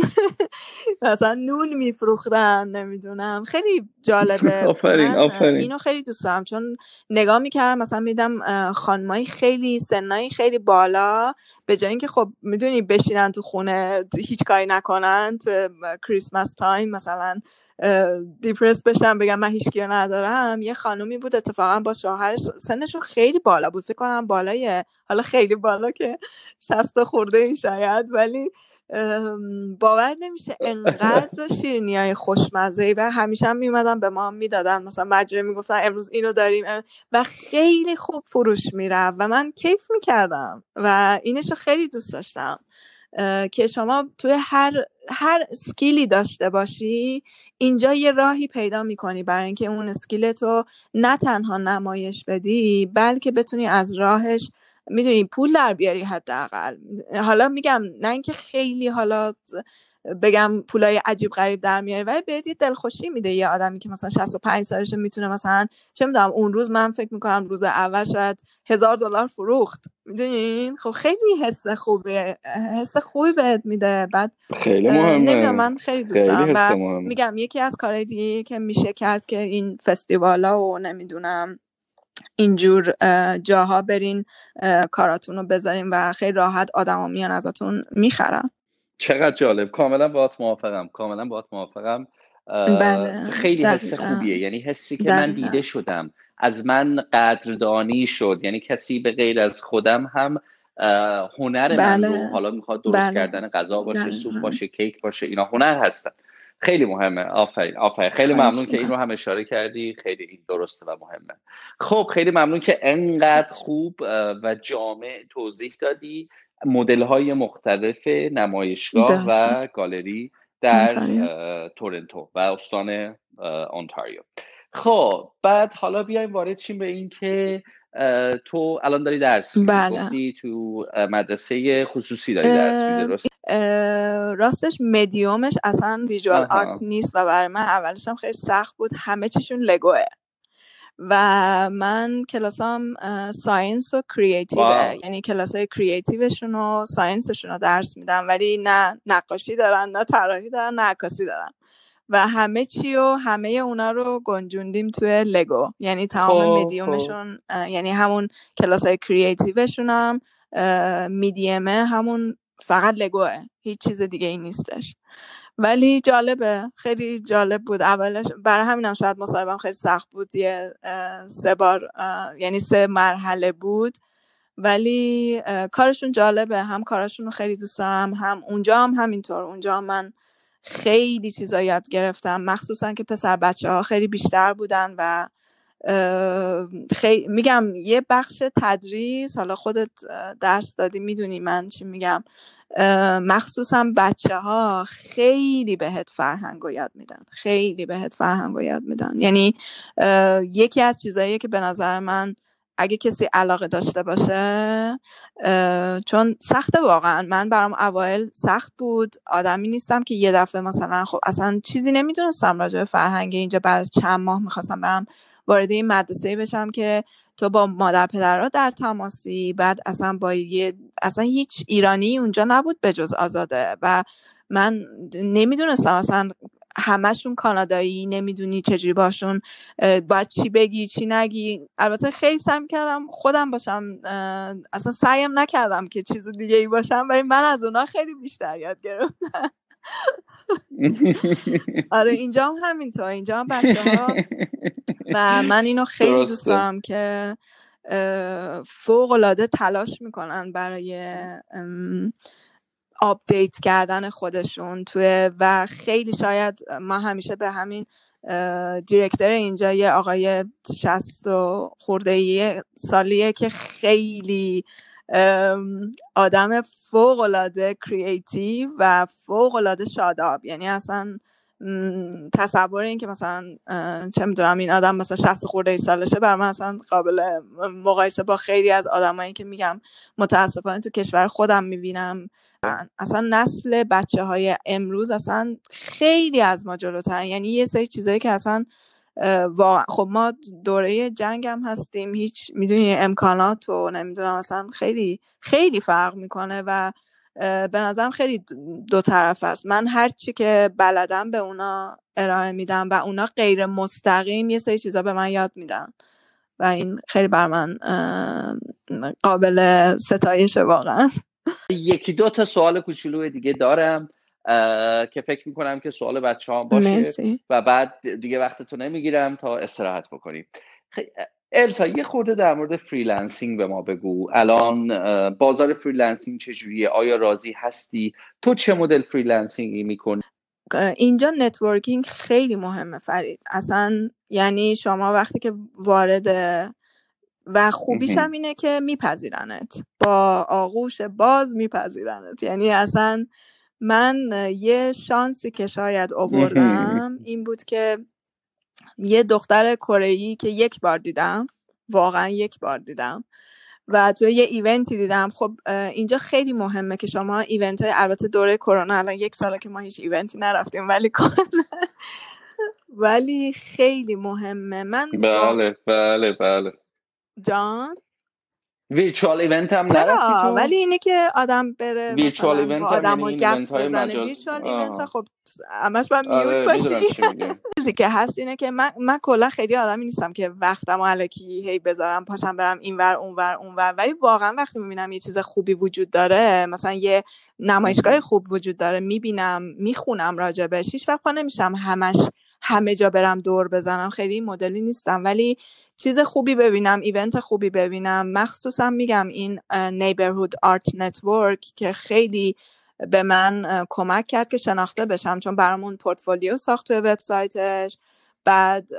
مثلا نون میفروختن نمی‌دونم. خیلی جالبه. آفرین آفرین. اینو خیلی دوست دارم. چون نگاه می‌کردم مثلا میدیدم خانمایی خیلی سنای خیلی بالا به جای اینکه خب می‌دونی بشینن تو خونه هیچ کاری نکنن تو کریسمس time مثلا. depress بشم بگم من هیچ ندارم. یه خانومی بود اتفاقا با شوهرش سنشون خیلی بالا بود. فکر کنم بالای حالا خیلی بالا که شصت خورده این شاید ولی باور نمیشه. انقدر شیرینی های خوشمزه و همیشه هم میومدن به ما می‌دادن. مثلا مجره می‌گفتن امروز اینو داریم و خیلی خوب فروش می‌رفت. و من کیف می‌کردم و اینش رو خیلی دوست داشتم. که شما توی هر هر سکیلی داشته باشی اینجا یه راهی پیدا می‌کنی برای اینکه اون اسکیل تو نه تنها نمایش بدی بلکه بتونی از راهش می‌دونی پول در بیاری حداقل. حالا میگم نه اینکه خیلی حالا بگم پولای عجیب غریب در میاره ولی بهت یه دلخوشی میده یه آدمی که مثلا 65 سالشه می‌تونه مثلا چه می‌دونم اون روز من فکر می‌کنم روز اول شاید هزار دلار فروخت. می‌دونین خب خیلی حس خوبه حس خوبی بهت میده. بعد خیلی مهمه. من خیلی دوست دارم. میگم یکی از کارهای دیگه که میشه کرد که این فستیوالا و نمی‌دونم اینجور جاها برین کاراتون رو بذارین و خیلی راحت آدما میان ازتون می‌خرن. چقدر جالب. کاملا باهات موافقم. کاملا باهات موافقم. بله. خیلی حس خوبیه. یعنی حسی که من دیده شدم. از من قدردانی شد. یعنی کسی به غیر از خودم هم هنر بله. من رو حالا می‌خواد درست بله. کردن غذا باشه سوپ باشه کیک باشه اینا هنر هستن. خیلی مهمه. آفرین آفرین. خیلی ممنون که این رو هم اشاره کردی. خیلی این درسته و مهمه. خب خیلی ممنون که انقدر خوب و جامع توضیح دادی. مدل های مختلف نمایشگاه و گالری در تورنتو و استان اونتاریو خب بعد حالا بیایم وارد چیم به این که تو الان داری درس بله. تو مدرسه خصوصی داری درس میدی راستش مدیومش اصلا visual art نیست و برای من اولش هم خیلی سخت بود. همه چیشون لگوه. و من کلاسام science و creative یعنی کلاس های creative شون و science شون رو درس میدم ولی نه نقاشی دارن نه طراحی دارن نه عکاسی دارن. و همه چی و همه اونا رو گنجوندیم توی لگو یعنی تمام خب، مدیومشون خب. یعنی همون کلاس های کریتیوشون هم میدیمه همون فقط لگوه هیچ چیز دیگه ای نیستش. ولی جالبه خیلی جالب بود. اولش برای همینم شاید مصاحبم خیلی سخت بود یه سه بار یعنی سه مرحله بود. ولی کارشون جالبه. هم کارشون رو خیلی دوست دارم هم اونجا هم همینطور. اونجا هم من خیلی چیزا یاد گرفتم. مخصوصا که پسر بچه ها خیلی بیشتر بودن و خیلی میگم یه بخش تدریس. حالا خودت درس دادی می‌دونی من چی میگم. مخصوصا بچه ها خیلی بهت فرهنگ و یاد میدن. خیلی بهت فرهنگ و یاد میدن. یعنی یکی از چیزایی که به نظر من اگه کسی علاقه داشته باشه چون سخته واقعا. من برام اوایل سخت بود. آدمی نیستم که یه دفعه مثلا خب اصلا چیزی نمی‌دونستم راجع به فرهنگ اینجا. بعد چند ماه می‌خواستم برم وارد این مدرسه بشم که تو با مادر پدرها در تماسی بعد اصلا با یه اصلا هیچ ایرانی اونجا نبود به جز آزاده و من نمی‌دونستم اصلا همشون کانادایی نمی‌دونی چجوری باشون باید چی بگی چی نگی. البته خیلی سعی کردم خودم باشم اصلا سعیم نکردم که چیز دیگه ای باشم ولی من از اونا خیلی بیشتر یاد گرفتم. آره اینجا هم همینطور اینجا هم بچه ها و من اینو خیلی دوست دارم که فوق العاده تلاش می‌کنن برای update کردن خودشون توی و خیلی شاید ما همیشه به همین director اینجا یه آقای شست و خورده سالیه که خیلی آدم فوق العاده کریتیو و فوق العاده شاداب. یعنی اصلا تصور این که مثلا چه می‌دونم این آدم مثلا 60 خورده ای سالشه بر من اصلا قابل مقایسه با خیلی از آدمایی که میگم متاسفانه تو کشور خودم می‌بینم. اصلا نسل بچه های امروز اصلا خیلی از ما جلوتر یعنی یه سری چیزایی که اصلا خب ما دوره جنگ هم هستیم هیچ می‌دونی امکانات و نمی‌دونم اصلا خیلی خیلی فرق می‌کنه و به نظرم خیلی دو طرف است. من هر چی که بلدم به اونا ارائه میدم و اونا غیر مستقیم یه سری چیزا به من یاد میدن. و این خیلی بر من قابل ستایش واقعا. یکی دو تا سوال کوچولو دیگه دارم. که فکر می‌کنم که سوال بچه ها باشه و بعد دیگه وقتتو نمی‌گیرم تا استراحت بکنیم. السا یه خورده در مورد freelancing به ما بگو. الان بازار freelancing چجوریه؟ آیا راضی هستی؟ تو چه مدل freelancing ی می‌کنی؟ اینجا networking خیلی مهمه فرید. اصلا یعنی شما وقتی که وارد و خوبیش هم اینه که میپذیرنت. با آغوش باز میپذیرنت. یعنی اصلا من یه شانسی که شاید آوردم این بود که یه دختر کره که یک بار دیدم واقعا یک بار دیدم و توی یه ایونتی دیدم. خب اینجا خیلی مهمه که شما ایونت های البته دوره کرونا الان یک ساله که ما هیچ ایونتی نرفتیم ولی ولی خیلی مهمه. من بله بله بله. جان؟ virtual event هم نرفتی ولی اینه که آدم بره virtual event آدم و گپ بزنه. virtual event خب همش باید mute باشی. چیزی که هست اینه که من, من کلا خیلی آدمی نیستم که وقتم الکی هی بذارم پاشم برم اینور اونور اونور. ولی واقعا وقتی می‌بینم یه چیز خوبی وجود داره مثلا یه نمایشگاه خوب وجود داره می‌بینم می‌خونم راجبش هیچ وقت نمیشم همش همه جا برم دور بزنم خیلی مدلی نیستم. ولی چیز خوبی ببینم event خوبی ببینم. مخصوصا میگم این Neighbourhood Art Network که خیلی به من کمک کرد که شناخته بشم. چون برامون پورتفولیو ساخت توی وبسایتش. بعد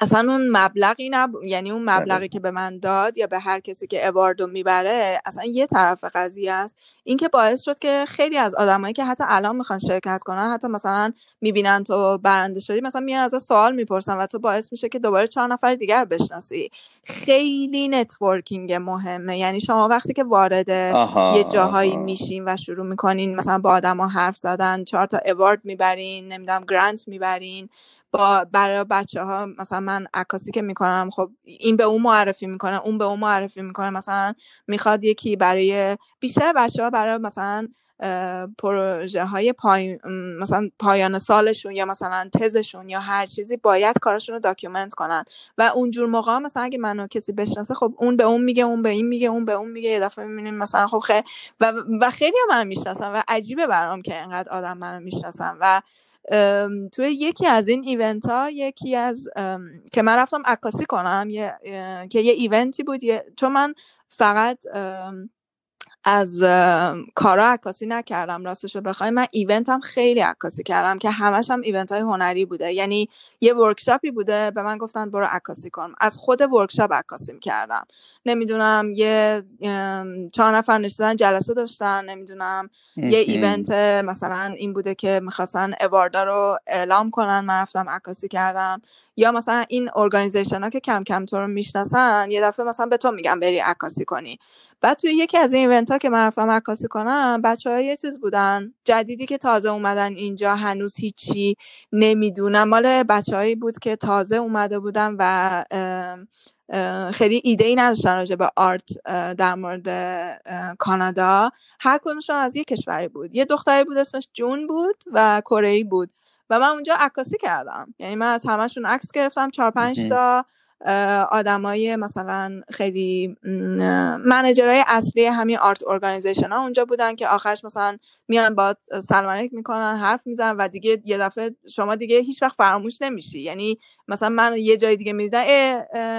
اصلا اون مبلغی نب... یعنی اون مبلغی بله. که به من داد یا به هر کسی که award و می‌بره اصلا یه طرف قضیه است. این که باعث شد که خیلی از آدمایی که حتی الان می‌خوان شرکت کنن حتی مثلا می‌بینن تو برنده شدی مثلا میان ازت سوال می‌پرسن و تو باعث میشه که دوباره چهار نفر دیگر بشناسی. خیلی networking مهمه. یعنی شما وقتی که وارد یه جاهایی میشین و شروع می‌کنین مثلا با آدما حرف زدن چهار تا award می‌برین نمی‌دونم grant می‌برین برای بچه ها مثلا من عکاسی که می‌کنم خب این به اون معرفی می‌کنه اون به اون معرفی می‌کنه. مثلا می‌خواد یکی برای بیشتر بچه ها برای مثلا پروژه های پای... مثلا پایان سالشون یا مثلا تزشون یا هر چیزی باید کارشون رو document کنن. و اونجور موقع مثلا اگه منو کسی بشناسه خب اون به اون میگه اون به این میگه اون به اون میگه. یه دفعه می‌بینیم مثلا خب خیلی و, و خیلی منو می‌شناسن و عجیبه برام که انقدر آدم منو می‌شناسن. و توی یکی از این event ها یکی از که من رفتم عکاسی کنم یه، که یه event ی بود چون من فقط از کارا عکاسی نکردم راستش رو بخوای من event هم خیلی عکاسی کردم که همش هم event های هنری بوده. یعنی یه workshop ی بوده به من گفتن برو عکاسی کن. از خود workshop عکاسی کردم نمی‌دونم یه چهار نفر نشستن جلسه داشتن نمی‌دونم یه event مثلا این بوده که می‌خواستن award ا رو اعلام کنن. من رفتم عکاسی کردم. یا مثلا این organization ها که کم کم تو رو می‌شناسن یه دفعه مثلا به تو میگن بری عکاسی کنی. بعد توی یکی از این event ها که من رفتم عکاسی کنم بچه ها یه چیز بودن. جدیدی که تازه اومدن اینجا هنوز هیچی نمی‌دونم. مال بچه‌هایی بود که تازه اومده بودن و خیلی ایده ای نداشتن راجع به art در مورد کانادا. هر کدومشون از یه کشوری بود. یه دختری بود اسمش جون بود و کره بود. و من اونجا عکاسی کردم. یعنی من از همشون عکس گرفتم چهار پنج تا آدمای مثلا خیلی manager های اصلی همین art organization ها اونجا بودن که آخرش مثلا میان باهات سلام علیک می‌کنن حرف می‌زنن و دیگه یه دفعه شما دیگه هیچ وقت فراموش نمیشی. یعنی مثلا من یه جای دیگه می‌دیدن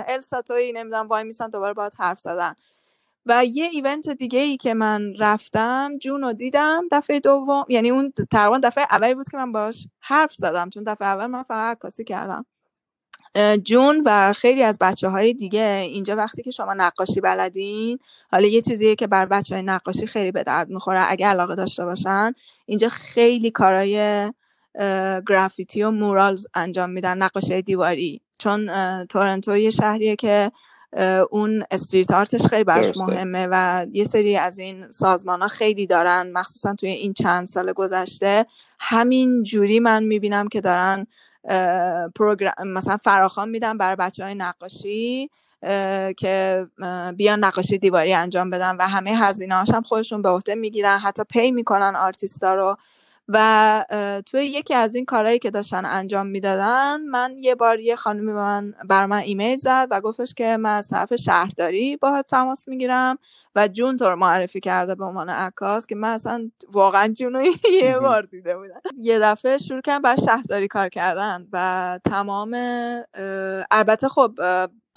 السا توی نمی‌دونم وای میسن دوباره باید حرف زدن. و یه event دیگه ای که من رفتم جون رو دیدم دفعه دوم یعنی اون تقریبا دفعه اولی بود که من باش حرف زدم. چون دفعه اول من فقط عکاسی کردم. جون و خیلی از بچه های دیگه اینجا وقتی که شما نقاشی بلدین حالا یه چیزیه که بر بچه های نقاشی خیلی به درد می‌خوره اگه علاقه داشته باشن اینجا خیلی کارای گرافیتی و مورالز انجام میدن نقاشی دیواری. چون تورنتو یه شهریه که اون استریت آرتش خیلی برش مهمه و یه سری از این سازمان ها خیلی دارن مخصوصا توی این چند سال گذشته. همین جوری من می‌بینم که دارن program مثلا فراخوان میدن برای بچه های نقاشی که بیان نقاشی دیواری انجام بدن و همه هزینه هم خودشون به عهده می‌گیرن. حتی pay می‌کنن آرتیستا رو. و توی یکی از این کارهایی که داشتن انجام می‌دادن من یه بار یه خانمی به من بر من ایمیل زد و گفتش که من از طرف شهرداری باهات تماس می‌گیرم و جون تو معرفی کرده به عنوان عکاس که من اصلا واقعا جون رو یه بار دیده بودم. یه دفعه شروع کردم بر شهرداری کار کردن و تمام البته خب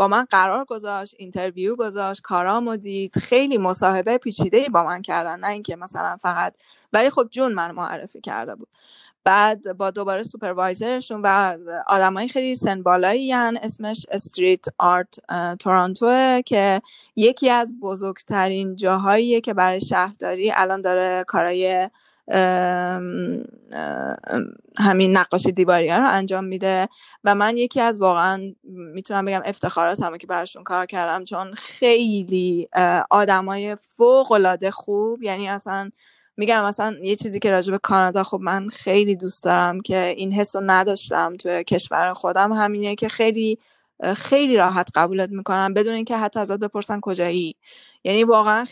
با من قرار گذاشت interview گذاشت کارامو دید خیلی مصاحبه پیچیده با من کردن نه اینکه مثلا فقط ولی خب جون من معرفی کرده بود. بعد با دوباره supervisor شون و آدمای خیلی سن بالایی اسمش Street Art Toronto که یکی از بزرگترین جاهاییه که برای شهرداری الان داره کارای همین نقاشی دیواری ها رو انجام میده. و من یکی از واقعا می‌تونم بگم افتخارات همه که براشون کار کردم چون خیلی آدمای فوق العاده خوب. یعنی اصلا میگم مثلا یه چیزی که راجع به کانادا خب من خیلی دوست دارم که این حس رو نداشتم توی کشور خودم. همینه که خیلی خیلی راحت قبولت می‌کنم بدون اینکه حتی ازت بپرسن کجایی. یعنی واقعا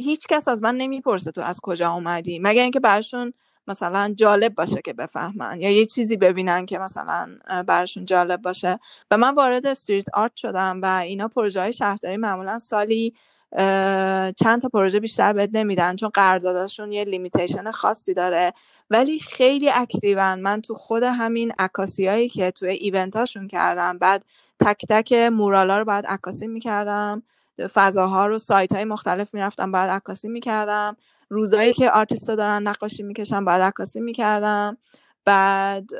هیچ کس از من نمی‌پرسه تو از کجا اومدی مگر اینکه برشون مثلا جالب باشه که بفهمن یا یه چیزی ببینن که مثلا برشون جالب باشه. و من وارد Street Art شدم و اینا پروژه های شهرداری معمولا سالی چند تا پروژه بیشتر بد نمیدن چون قراردادشون یه limitation خاصی داره. ولی خیلی active ان. من تو خود همین عکاسی که توی event اشون کردم باید تک تک mural ا رو باید عکاسی می‌کردم. فضاها رو سایت های مختلف می‌رفتم باید عکاسی می‌کردم. روزایی که آرتیستا دارن نقاشی می‌کشن باید عکاسی می‌کردم. بعد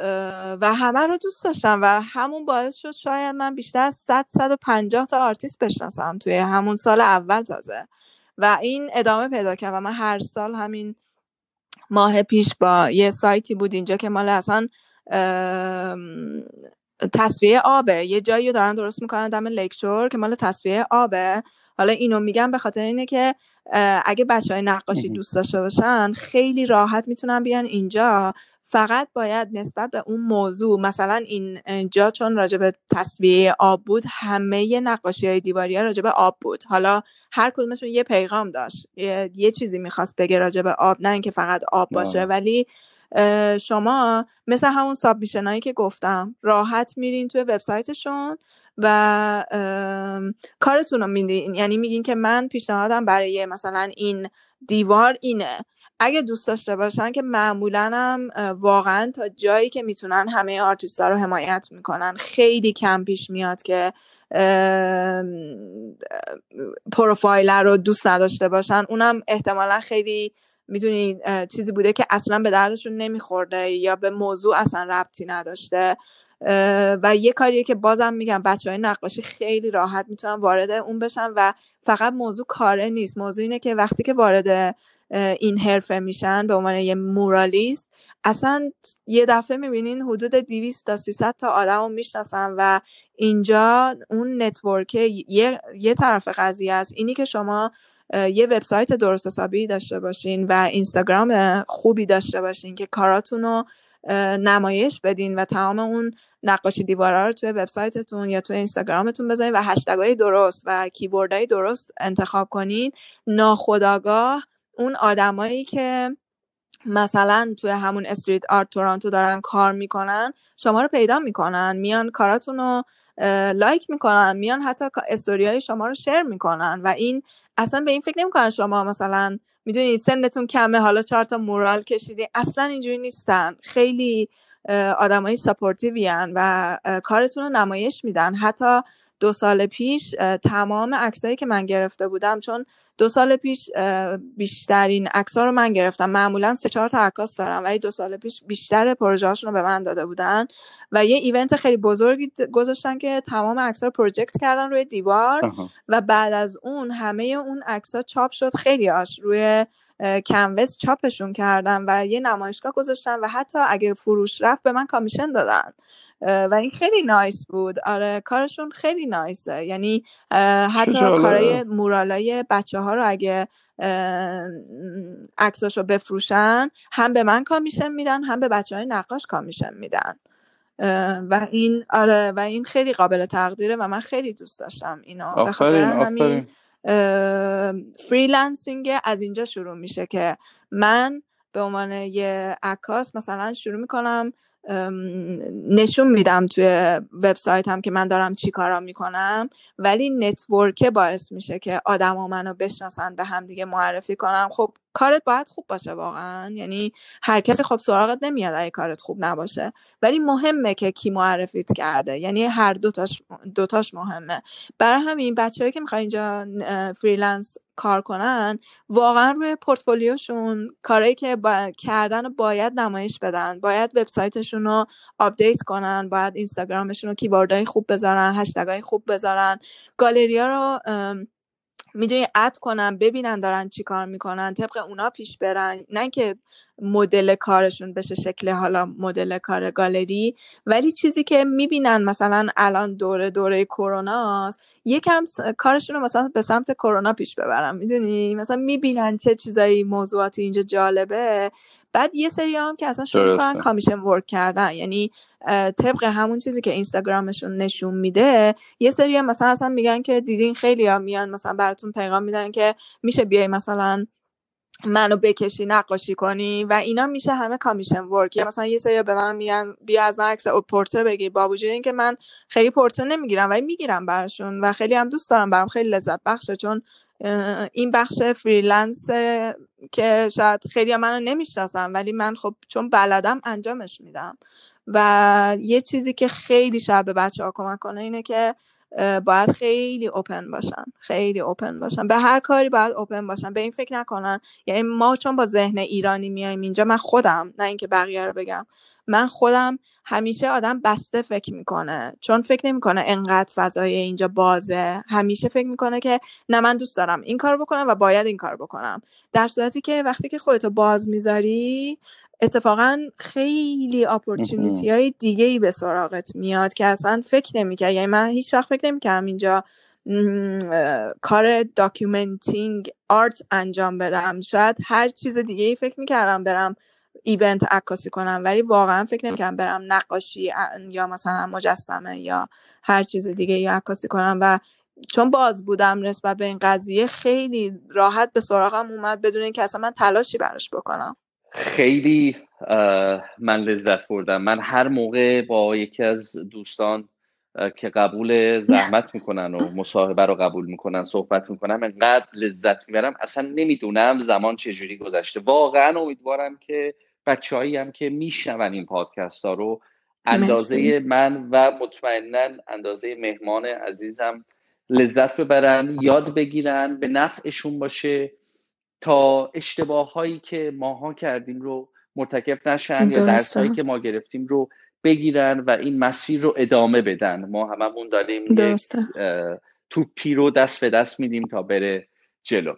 و همه رو دوست داشتم و همون باعث شد شاید من بیشتر از 100 150 تا آرتیست بشناسم توی همون سال اول تازه. و این ادامه پیدا کرد و من هر سال همین ماه پیش با یه سایتی بود اینجا که مال اصلا تصفیه آبه. یه جایی رو دارن درست می‌کنن دم Lakeshore که مال تصفیه آبه. حالا اینو میگم به خاطر اینه که اگه بچه های نقاشی دوست داشته باشن خیلی راحت می‌تونن بیان اینجا. فقط باید نسبت به اون موضوع مثلا این جا چون راجع به تصویه آب بود همه نقاشی های دیواری ها راجع به آب بود. حالا هر کدومشون یه پیغام داشت. یه, یه چیزی می‌خواست بگه راجع به آب نه اینکه فقط آب باشه. ولی شما مثل همون سابمیشن هایی که گفتم راحت میرین توی وبسایتشون و کارتون رو میدین. یعنی میگین که من پیشنهادم برای مثلا این دیوار اینه. اگه دوست داشته باشن که معمولا هم واقعا تا جایی که می‌تونن همه آرتیست رو حمایت می‌کنن. خیلی کم پیش میاد که پروفایل رو دوست نداشته باشن. اونم احتمالا خیلی می‌دونی چیزی بوده که اصلا به دردشون نمیخورده یا به موضوع اصلا ربطی نداشته. و یه کاریه که بازم میگم بچه های نقاشی خیلی راحت می‌تونن وارد اون بشن و فقط موضوع کاره نیست. موضوع اینه که وقتی که وارد این حرفه میشن به عنوان یه مورالیست اصلا یه دفعه می‌بینین حدود 200 تا 300 تا آدم رو می‌شناسن و اینجا اون نتورک یه،, یه طرف قضیه است. اینی که شما یه وبسایت درست حسابی داشته باشین و اینستاگرام خوبی داشته باشین که کاراتون رو نمایش بدین و تمام اون نقاشی دیوارا رو توی وبسایتتون یا توی اینستاگرامتون بذارین و هشتگای درست و کیوردهای درست انتخاب کنین. ناخداگاه اون آدمایی که مثلا توی همون استریت آرت تورانتو دارن کار می‌کنن شما رو پیدا می‌کنن میان کاراتون رو لایک می‌کنن میان حتی استوری شما رو شیر می‌کنن و این اصلا به این فکر نمی‌کنن شما مثلا می‌دونید سنتون کمه حالا چهار تا mural کشیدی اصلا اینجوری نیستن. خیلی آدمای supportive ین و کارتون رو نمایش میدن. حتی دو سال پیش تمام عکسایی که من گرفته بودم چون دو سال پیش بیشترین عکس‌ها رو من گرفتم. معمولا سه چهار تا عکاس دارم ولی دو سال پیش بیشتر پروژه‌هاشون رو به من داده بودن و یه event خیلی بزرگی گذاشتن که تمام عکس‌ها رو project کردن روی دیوار و بعد از اون همه اون عکس‌ها چاپ شد. خیلی آش روی کنوس چاپشون کردن و یه نمایشگاه گذاشتن و حتی اگه فروش رفت به من کامیشن دادن. و این خیلی نایس بود. آره کارشون خیلی نایسه. یعنی حتی کارای مورالای بچه ها رو اگه عکساش رو بفروشن هم به من کامیشن میدن هم به بچه های نقاش کامیشن میدن. و این آره و این خیلی قابل تقدیره و من خیلی دوست داشتم اینو. به خاطر همین freelancing از اینجا شروع میشه که من به عنوان یه عکاس مثلا شروع می‌کنم نشون میدم توی وبسایت هم که من دارم چی کارا می‌کنم. ولی network ه باعث میشه که آدما منو بشناسن به هم دیگه معرفی کنن خب کارت باید خوب باشه واقعا. یعنی هر کسی خب سراغت نمیاد اگه کارت خوب نباشه. ولی مهمه که کی معرفیت کرده. یعنی هر دوتاش دوتاش مهمه. برای همین بچههایی که می‌خوان اینجا freelance کار کنن واقعا روی پورتفولیوشون کارهایی که با... کردن باید نمایش بدن. باید وبسایتشون رو update کنن. باید اینستاگرامشون رو keyword های خوب بذارن هشتگای خوب بذارن. گالریا رو می‌تونی add کنن ببینن دارن چی کار می‌کنن طبق اونا پیش برن. نه که مدل کارشون بشه شکل حالا مدل کار گالری ولی چیزی که می‌بینن مثلا الان دوره دوره کرونا یکم کارشون رو مثلا به سمت کرونا پیش ببرن. می‌دونی؟ مثلا می‌بینن چه چیزایی موضوعاتی اینجا جالبه. بعد یه سری هم که اصلا شروع کنن کامیشن ورک کردن. یعنی طبق همون چیزی که اینستاگرامشون نشون میده یه سری هم مثلا اصلا میگن که دیدین خیلی ها میان مثلا براتون پیغام میدن که میشه بیای مثلا منو بکشی نقاشی کنی و اینا میشه همه commission work. یا مثلا یه سری به من میگن بیا از من عکس portrait بگیر. با وجود اینکه من خیلی portrait نمی‌گیرم ولی می‌گیرم براشون و خیلی هم دوست دارم برام. خیلی لذت بخشه چون این بخش freelance که شاید خیلی منو نمی‌شناسم ولی من خب چون بلدم انجامش میدم. و یه چیزی که خیلی شاید به بچه ها کمک کنه اینه که باید خیلی اوپن باشن. خیلی اوپن باشن. به هر کاری باید اوپن باشن. به این فکر نکنن. یعنی ما چون با ذهن ایرانی میایم اینجا من خودم نه اینکه بقیه رو بگم. من خودم همیشه آدم بسته فکر می‌کنه چون فکر نمی‌کنه انقدر فضای اینجا بازه. همیشه فکر می‌کنه که نه من دوست دارم این کار بکنم و باید این کار بکنم. در صورتی که وقتی که خودتو باز می‌ذاری اتفاقا خیلی اپورتونیتی های دیگه ای به سراغت میاد که اصلا فکر نمی‌کرد یعنی من هیچ وقت فکر نمی‌کردم اینجا کار documenting art انجام بدم. شاید هر چیز دیگه ای فکر می‌کردم برم event عکاسی کنم ولی واقعا فکر نمی‌کنم برم نقاشی یا مثلا مجسمه یا هر چیز دیگه یا عکاسی کنم و چون باز بودم نسبت به این قضیه خیلی راحت به سراغم اومد بدون اینکه اصلا من تلاشی براش بکنم. خیلی من لذت بردم. من هر موقع با یکی از دوستان که قبول زحمت می‌کنن و مصاحبه رو قبول می‌کنن صحبت می‌کنم انقدر لذت می‌برم. اصلا نمی‌دونم زمان چجوری گذشته. واقعا امیدوارم که بچههایی هم که میشنون این پادکست ها رو اندازه من و مطمئنا اندازه مهمان عزیزم لذت ببرن یاد بگیرن به نفعشون باشه تا اشتباه هایی که ماها کردیم رو مرتکب نشن یا درس هایی که ما گرفتیم رو بگیرن و این مسیر رو ادامه بدن. ما هممون داریم توپی رو دست به دست میدیم تا بره جلو.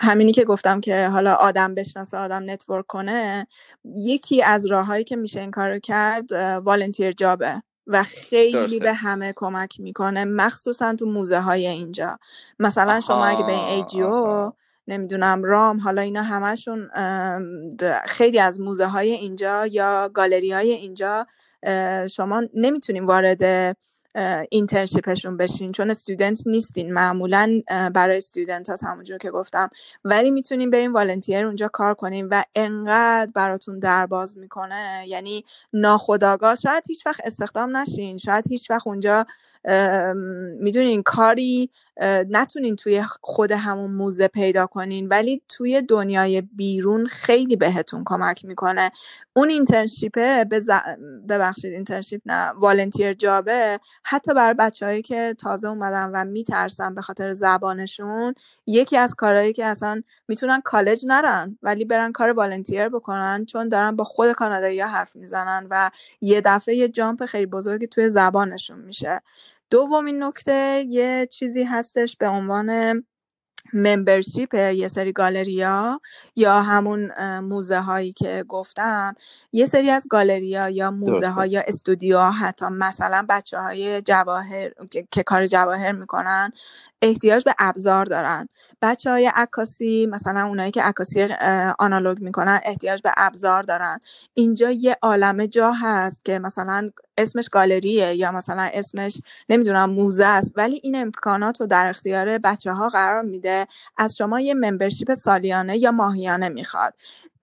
همینی که گفتم که حالا آدم بشناسه آدم network کنه یکی از راههایی که میشه این کارو کرد volunteer job ه و خیلی به همه کمک می‌کنه مخصوصا تو موزه های اینجا. مثلا شما اگه به این AGO نمی‌دونم ROM حالا اینا همشون خیلی از موزه های اینجا یا گالری های اینجا شما نمی‌تونین وارد اینترنشیپشون بشین چون استودنت نیستین. معمولا برای استودنت هست همونجور که گفتم. ولی می‌تونین برین والنتیر اونجا کار کنین و انقدر براتون درباز می‌کنه. یعنی ناخداگاه شاید هیچ وقت استخدام نشین. شاید هیچ وقت اونجا می‌دونین کاری نتونین توی خود همون موزه پیدا کنین ولی توی دنیای بیرون خیلی بهتون کمک می‌کنه. اون internship ه ببخشید internship نه volunteer job ه. حتی برای بچههایی که تازه اومدن و میترسن به خاطر زبانشون یکی از کارهایی که اصلا می‌تونن کالج نرن ولی برن کار volunteer بکنن چون دارن با خود کانادایی حرف می‌زنن و یه دفعه یه jump خیلی بزرگی توی زبانشون میشه. دومین نکته یه چیزی هستش به عنوان membership یه سری گالریا یا همون موزه هایی که گفتم. یه سری از گالریا یا موزه ها یا استودیو حتی مثلا بچه های جواهر که کار جواهر می‌کنن احتیاج به ابزار دارن. بچه های عکاسی مثلا اونایی که عکاسی آنالوگ می‌کنن احتیاج به ابزار دارن. اینجا یه عالم جا هست که مثلا اسمش گالریه یا مثلا اسمش نمی‌دونم موزه است ولی این امکانات رو در اختیار بچه ها قرار میده از شما یه ممبرشیپ سالیانه یا ماهیانه می‌خواد.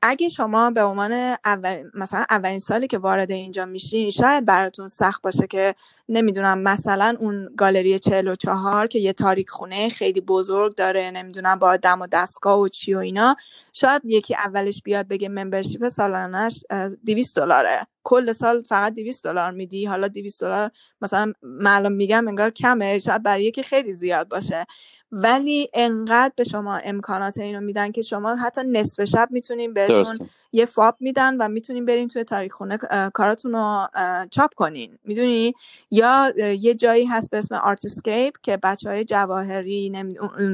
اگه شما به عنوان اول مثلا اولین سالی که وارد اینجا میشین شاید براتون سخت باشه که نمی‌دونم مثلا اون گالری 44 که یه تاریک خونه خیلی بزرگ داره نمی‌دونم با دم و دستگاه و چی و اینا شاید یکی اولش بیاد بگه ممبرشیپ سالانش 200 دلاره. کل سال فقط 200 دلار میدی. حالا 200 دلار مثلا معلوم میگم انگار کمه شاید برای یکی خیلی زیاد باشه. ولی انقدر به شما امکانات اینو میدن که شما حتی نصف شب می‌تونین بهتون یه fob میدن و می‌تونین برین توی تاریک‌خونه کاراتون رو چاپ کنین. می‌دونی؟ یا یه جایی هست به اسم Artscape که بچه های جواهری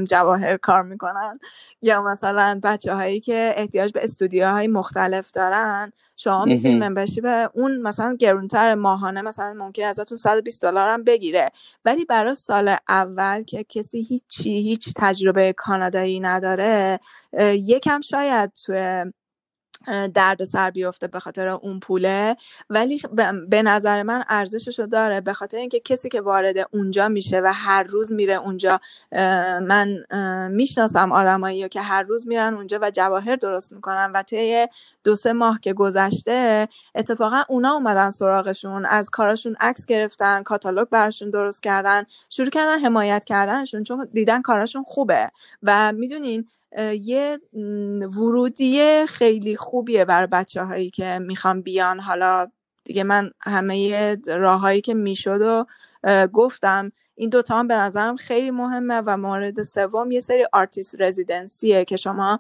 جواهر کار می‌کنن. یا مثلا بچه هایی که احتیاج به استودیوهای مختلف دارن شما می‌تونید membership اون مثلا گرونتر ماهانه مثلا ممکن ازتون 120 دلار هم بگیره. ولی برای سال اول که کسی هیچی هیچ تجربه کانادایی نداره یکم شاید توی درد سر بیفته به خاطر اون پوله. ولی به نظر من ارزشش رو داره. به خاطر اینکه کسی که وارد اونجا میشه و هر روز میره اونجا من می‌شناسم آدمایی که هر روز میرن اونجا و جواهر درست می‌کنن و طی دو سه ماه که گذشته اتفاقا اونا اومدن سراغشون از کاراشون عکس گرفتن کاتالوگ براشون درست کردن شروع کردن حمایت کردنشون چون دیدن کاراشون خوبه. و می‌دونین یه ورودی خیلی خوبیه برای بچه هایی که می‌خوان بیان. حالا دیگه من همه راههایی که می‌شد و گفتم. این دوتا هم به نظرم خیلی مهمه و مورد سوم یه سری artist residency ه که شما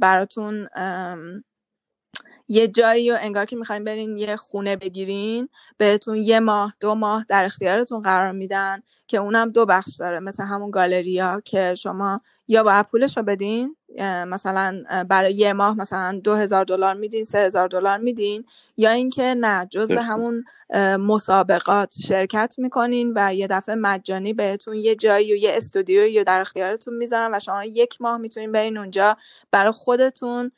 براتون یه جایی و انگار که می‌خواین برین یه خونه بگیرین بهتون یه ماه دو ماه در اختیارتون قرار میدن که اونم دو بخش داره مثل همون گالریا که شما یا با پولش رو بدین مثلا برای یه ماه مثلا دو هزار دلار میدین سه هزار دلار میدین یا اینکه نه جزء همون مسابقات شرکت می‌کنین و یه دفعه مجانی بهتون یه جایی و یه استودیو در اختیارتون می‌ذارن و شما یک ماه می‌تونین برین اونجا برای خودتون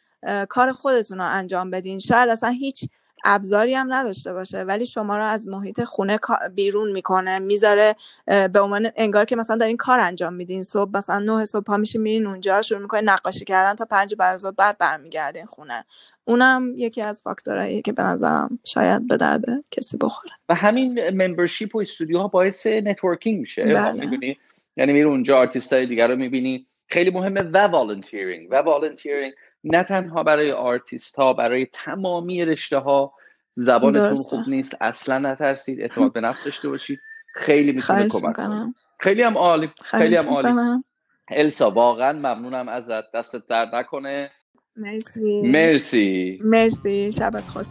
کار خودتون رو انجام بدین. شاید اصلا هیچ ابزاری هم نداشته باشه ولی شما رو از محیط خونه بیرون می‌کنه می‌ذاره به عنوان انگار که مثلا دارین کار انجام میدین. صبح مثلا نه صبح پا میشین میرین اونجا شروع می‌کنین نقاشی کردن تا پنج بعد از ظهر برمیگردین خونه. اونم یکی از فاکتورهایی که به نظرم شاید به درد کسی بخوره. و همین membership و استودیوها باعث networking میشه. بله. یعنی میری اونجا آرتیست های دیگر رو می‌بینی. خیلی مهمه و volunteering و volunteering نه تنها برای آرتیست ها برای تمامی رشته ها زبانتون خوب نیست اصلا نترسید اعتماد به نفس داشته باشید. خیلی می‌تونه کمک کنه. خیلی هم عالی خیلی هم عالی. السا واقعا ممنونم ازت. دستت درد نکنه. مرسی. مرسی. مرسی. شبت خوش.